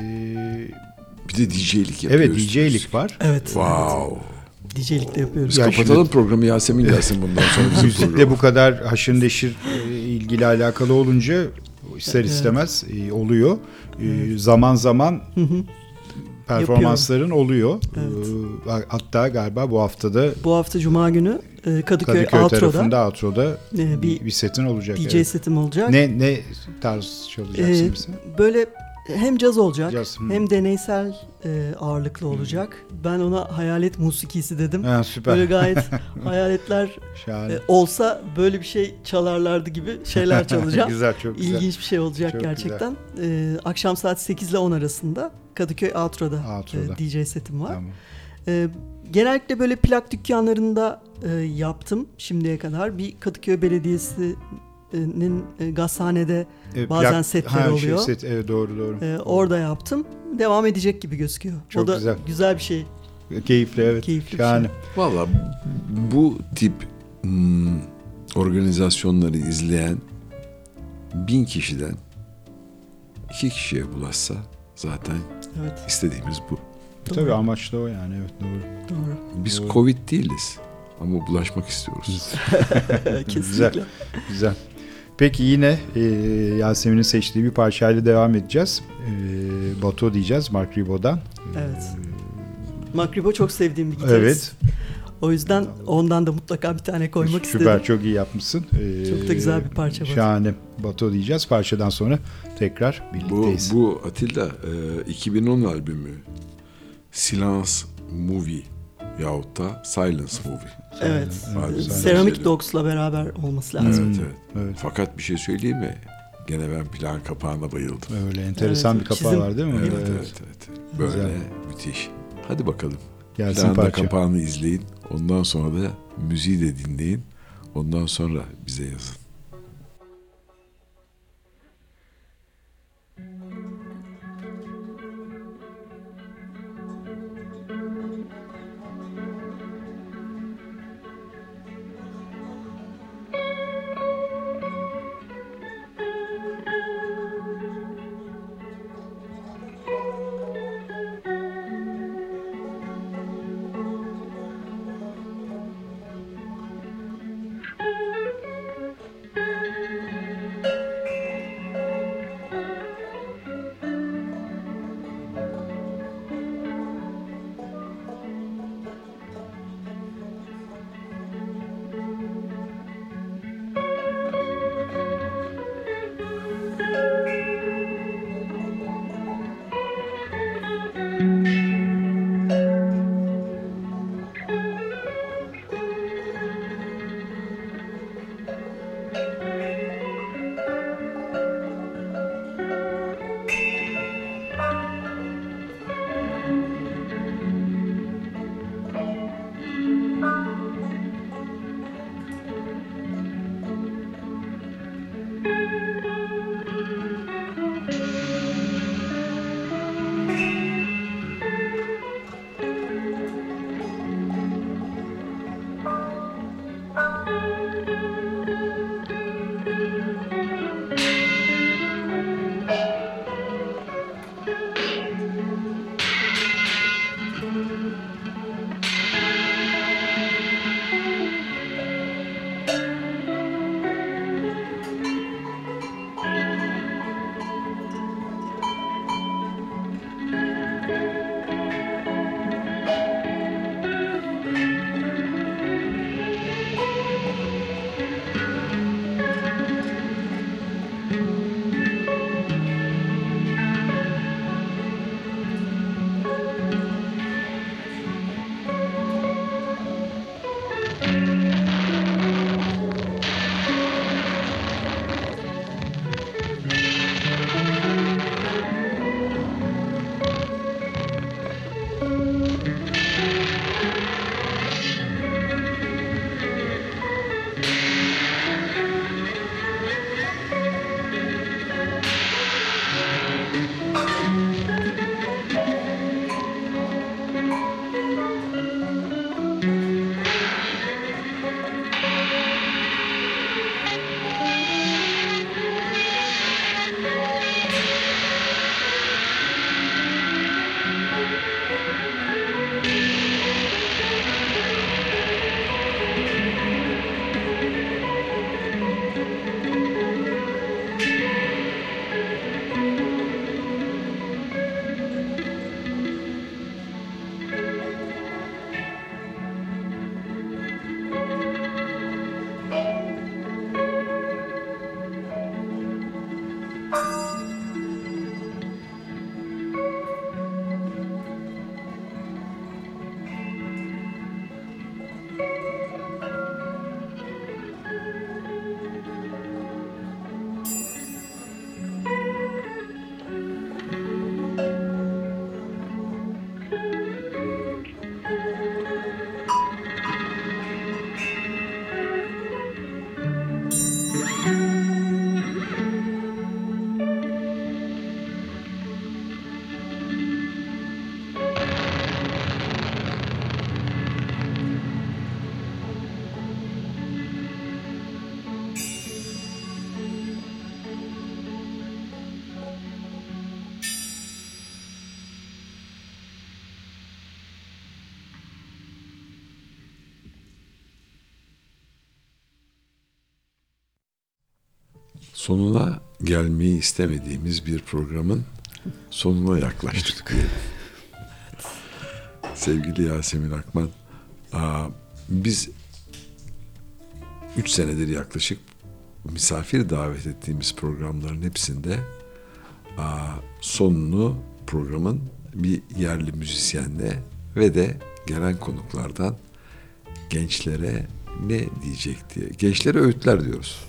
Bir de DJ'lik yapıyoruz. evet DJ'lik var. Evet. Wow. DJ'lik de yapıyoruz. Biz Ya kapatalım programı Yasemin gelsin bundan sonra bizim Müzikle bu kadar haşır neşir e, ilgili alakalı olunca ister Evet. istemez e, oluyor. E, Zaman zaman Hı hı. Performansların oluyor. Evet. E, Hatta galiba bu haftada Bu hafta Cuma günü e, Kadıköy, Kadıköy Outro'da tarafında Outro'da e, bir, bir setin olacak. DJ evet. setim olacak. Ne ne tarz çalacaksın Ee? Böyle hem caz olacak Caz, hı. hem deneysel e, ağırlıklı olacak. Ben ona hayalet musikisi dedim. Ha, süper. Böyle gayet hayaletler e, olsa böyle bir şey çalarlardı gibi şeyler çalacağım. güzel çok güzel. İlginç bir şey olacak Çok gerçekten. Ee, akşam saat 8 ile 10 arasında Kadıköy Outro'da, Outro'da. e, DJ setim var. Tamam. Ee, genellikle böyle plak dükkanlarında e, yaptım şimdiye kadar. Bir Kadıköy Belediyesi'nin e, gazhanede E, Bazen setler ha, şey, oluyor. set, evet, doğru doğru. e, orada yaptım. Devam edecek gibi gözüküyor. Çok o da güzel. güzel bir şey. Keyifli evet. Keyifli bir Şahane. Valla bu tip hmm, organizasyonları izleyen bin kişiden iki kişiye bulaşsa zaten Evet, istediğimiz bu. Tabii amaç da o yani evet doğru. doğru. Biz Doğru. Covid değiliz ama bulaşmak istiyoruz. Kesinlikle. Güzel. Peki yine e, Yasemin'in seçtiği bir parçayla devam edeceğiz. E, Bato diyeceğiz Mark Ribot'dan. Evet. Makribo çok sevdiğim bir gitarist. Evet. O yüzden ondan da mutlaka bir tane koymak Süper istedim. çok iyi yapmışsın. E, Çok da güzel bir parça Bato. Şahane. Bato diyeceğiz. Parçadan sonra tekrar bu, birlikteyiz. bu Atilla e, 2010 albümü Silence Movie yahut da Silence Movie. Evet. De Ceramic. Dogs'la beraber olması lazım. Evet Hmm, evet. evet. Fakat bir şey söyleyeyim mi? Gene ben plan kapağına bayıldım. Öyle enteresan Evet, bir kapağı çizim. var değil mi? Evet evet evet. Böyle Güzel. müthiş. Hadi bakalım. Gelsin Planda parça. kapağını izleyin. Ondan sonra da müziği de dinleyin. Ondan sonra bize yazın. Sonuna gelmeyi istemediğimiz bir programın sonuna yaklaştık diyelim. Sevgili Yasemin Akman, aa, biz üç senedir yaklaşık misafir davet ettiğimiz programların hepsinde aa, sonunu programın bir yerli müzisyenle ve de gelen konuklardan gençlere ne diyecek diye. Gençlere öğütler diyoruz.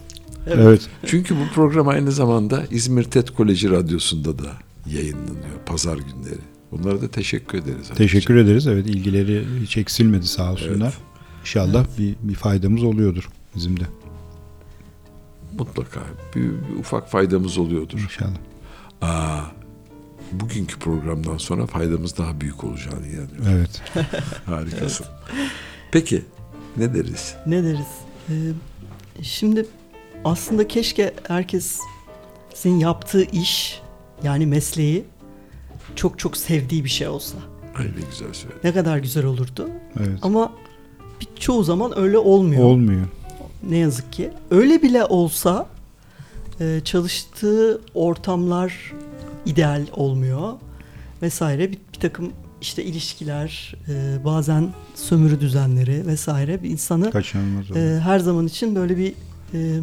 Evet. Çünkü bu program aynı zamanda İzmir TED Koleji Radyosu'nda da yayınlanıyor pazar günleri. Onlara da teşekkür ederiz. Teşekkür ederiz. Evet ilgileri hiç eksilmedi sağ olsunlar. Evet. İnşallah bir, bir faydamız oluyordur bizim de. Mutlaka bir, bir ufak faydamız oluyordur. İnşallah. Aa, bugünkü programdan sonra faydamız daha büyük olacağını inanıyorum. Evet. Harikasın. Peki ne deriz? Ne deriz? Ee, şimdi aslında keşke herkes senin yaptığı iş yani mesleği çok çok sevdiği bir şey olsa. Ay ne güzel söyledin. Ne kadar güzel olurdu. Evet. Ama bir, çoğu zaman öyle olmuyor. Olmuyor. Ne yazık ki. Öyle bile olsa e, çalıştığı ortamlar ideal olmuyor vesaire. Bir, bir takım işte ilişkiler, e, bazen sömürü düzenleri vesaire bir insanı e, her zaman için böyle bir e,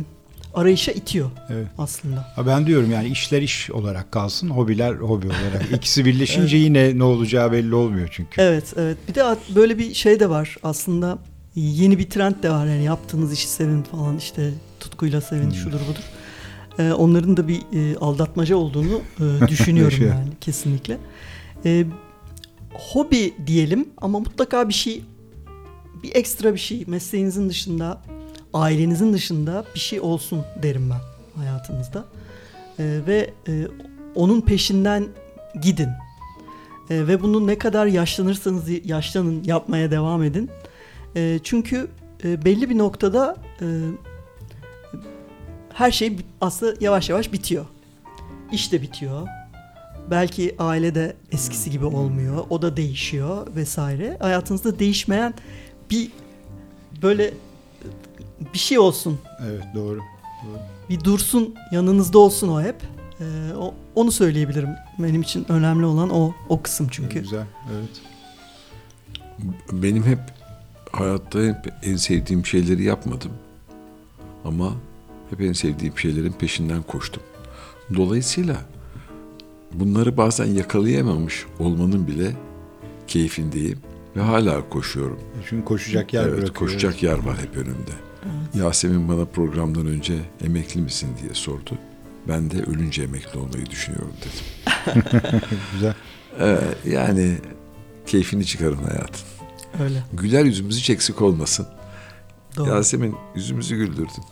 arayışa itiyor Evet. aslında. Ha ben diyorum yani işler iş olarak kalsın, hobiler hobi olarak. İkisi birleşince yine ne olacağı belli olmuyor çünkü. Evet, evet. Bir de böyle bir şey de var aslında. Yeni bir trend de var yani yaptığınız işi sevin falan işte tutkuyla sevin şudur budur. Ee, onların da bir e, aldatmaca olduğunu e, düşünüyorum Şey. yani kesinlikle. Ee, hobi diyelim ama mutlaka bir şey bir ekstra bir şey mesleğinizin dışında ailenizin dışında bir şey olsun derim ben hayatınızda. Ee, ve e, onun peşinden gidin. E, ve bunu ne kadar yaşlanırsanız yaşlanın yapmaya devam edin. E, çünkü e, belli bir noktada e, her şey aslında yavaş yavaş bitiyor. İş de bitiyor. Belki aile de eskisi gibi olmuyor. O da değişiyor vesaire. Hayatınızda değişmeyen bir böyle e, bir şey olsun. Evet doğru. Bir dursun yanınızda olsun o hep. E, o, onu söyleyebilirim. Benim için önemli olan o o kısım çünkü. Güzel. Evet. Benim hep hayatta hep en sevdiğim şeyleri yapmadım. Ama hep en sevdiğim şeylerin peşinden koştum. Dolayısıyla bunları bazen yakalayamamış olmanın bile keyfindeyim ve hala koşuyorum. Çünkü koşacak yer evet, bırakıyor. koşacak yer var hep önümde. Yasemin bana programdan önce emekli misin diye sordu. Ben de ölünce emekli olmayı düşünüyorum dedim. Güzel. Ee, yani keyfini çıkarın hayatın. Öyle. Güler yüzümüz hiç eksik olmasın. Doğru. Yasemin yüzümüzü güldürdün.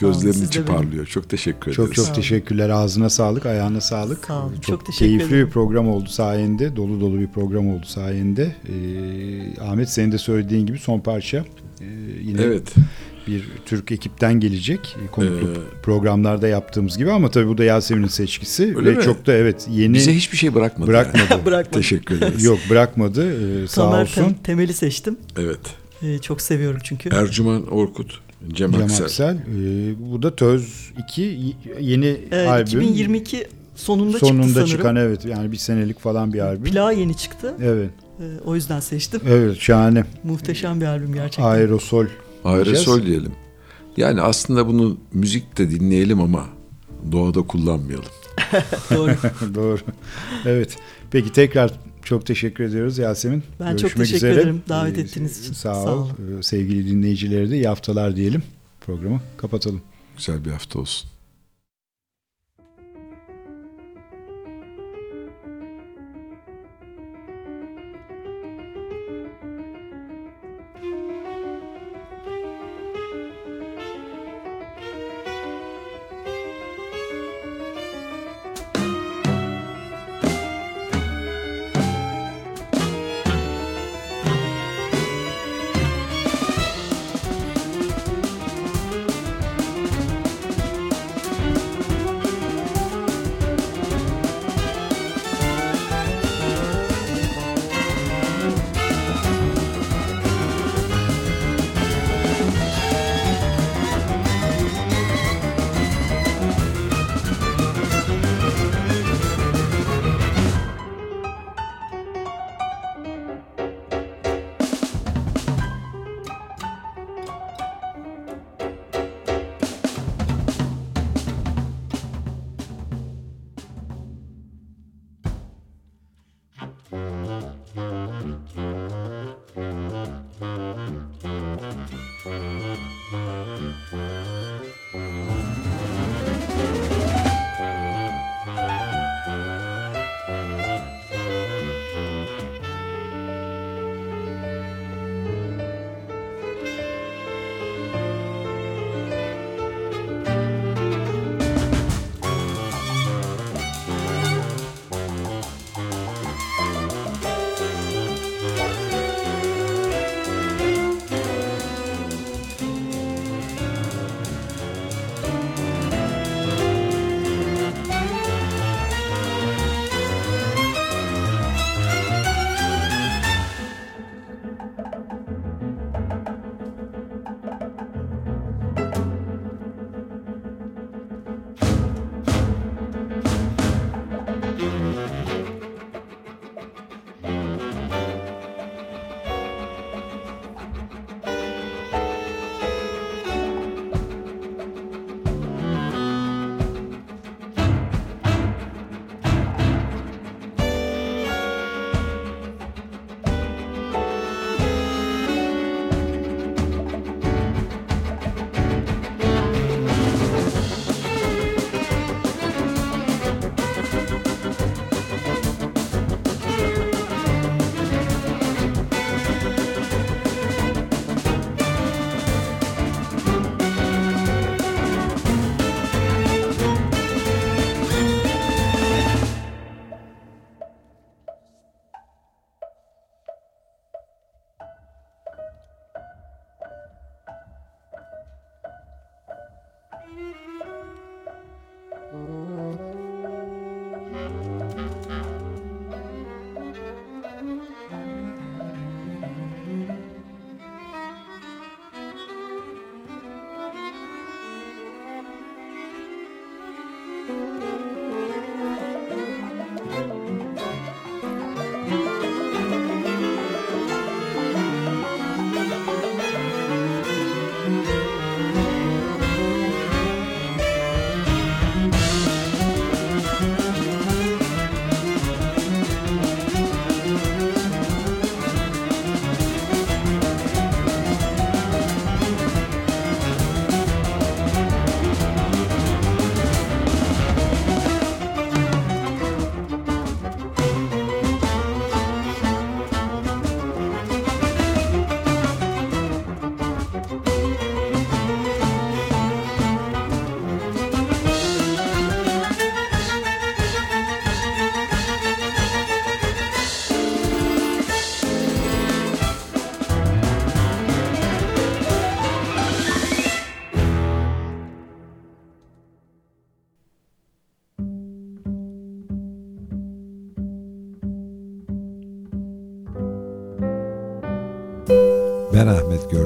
Gözlerin içi parlıyor. Çok teşekkür ederiz. Çok çok teşekkürler. Ağzına sağlık, ayağına sağlık. Sağ olun, Çok, çok teşekkür keyifli ederim. bir program oldu sayende. Dolu dolu bir program oldu sayende. Ee, Ahmet senin de söylediğin gibi son parça. Ee, yine Evet. bir Türk ekipten gelecek. Konuklu Ee, programlarda yaptığımız gibi ama tabii bu da Yasemin'in seçkisi. Öyle Ve mi? çok da evet yeni Bize hiçbir şey bırakmadı. bırakmadı. Bırakmadım. Teşekkür ederiz. Yok bırakmadı. Ee, sağ Tamer olsun. Tem- Temel'i seçtim. Evet. Ee, çok seviyorum çünkü. Ercüman Orkut, Cem, Cem Aksel. Aksel. Ee, bu da Töz 2 y- yeni Ee, albüm. 2022 sonunda, sonunda çıktı sanırım. çıkan evet yani bir senelik falan bir albüm. Plağı yeni çıktı. Evet. Ee, o yüzden seçtim. Evet şahane. Muhteşem bir albüm gerçekten. Aerosol. Aerosol diyelim. Yani aslında bunu müzikte dinleyelim ama doğada kullanmayalım. Doğru. Doğru. Evet. Peki tekrar çok teşekkür ediyoruz Yasemin. Ben çok Görüşmek teşekkür üzere. ederim davet Ee, ettiğiniz için. Sağ ol. Sağ olun. Ee, Sevgili dinleyicilere de iyi haftalar diyelim. Programı kapatalım. Güzel bir hafta olsun.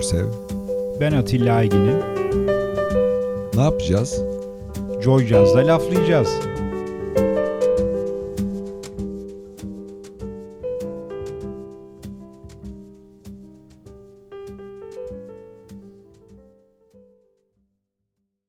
Görsev. Ben Atilla Aygin'im. Ne yapacağız? Joy Jazz'da laflayacağız.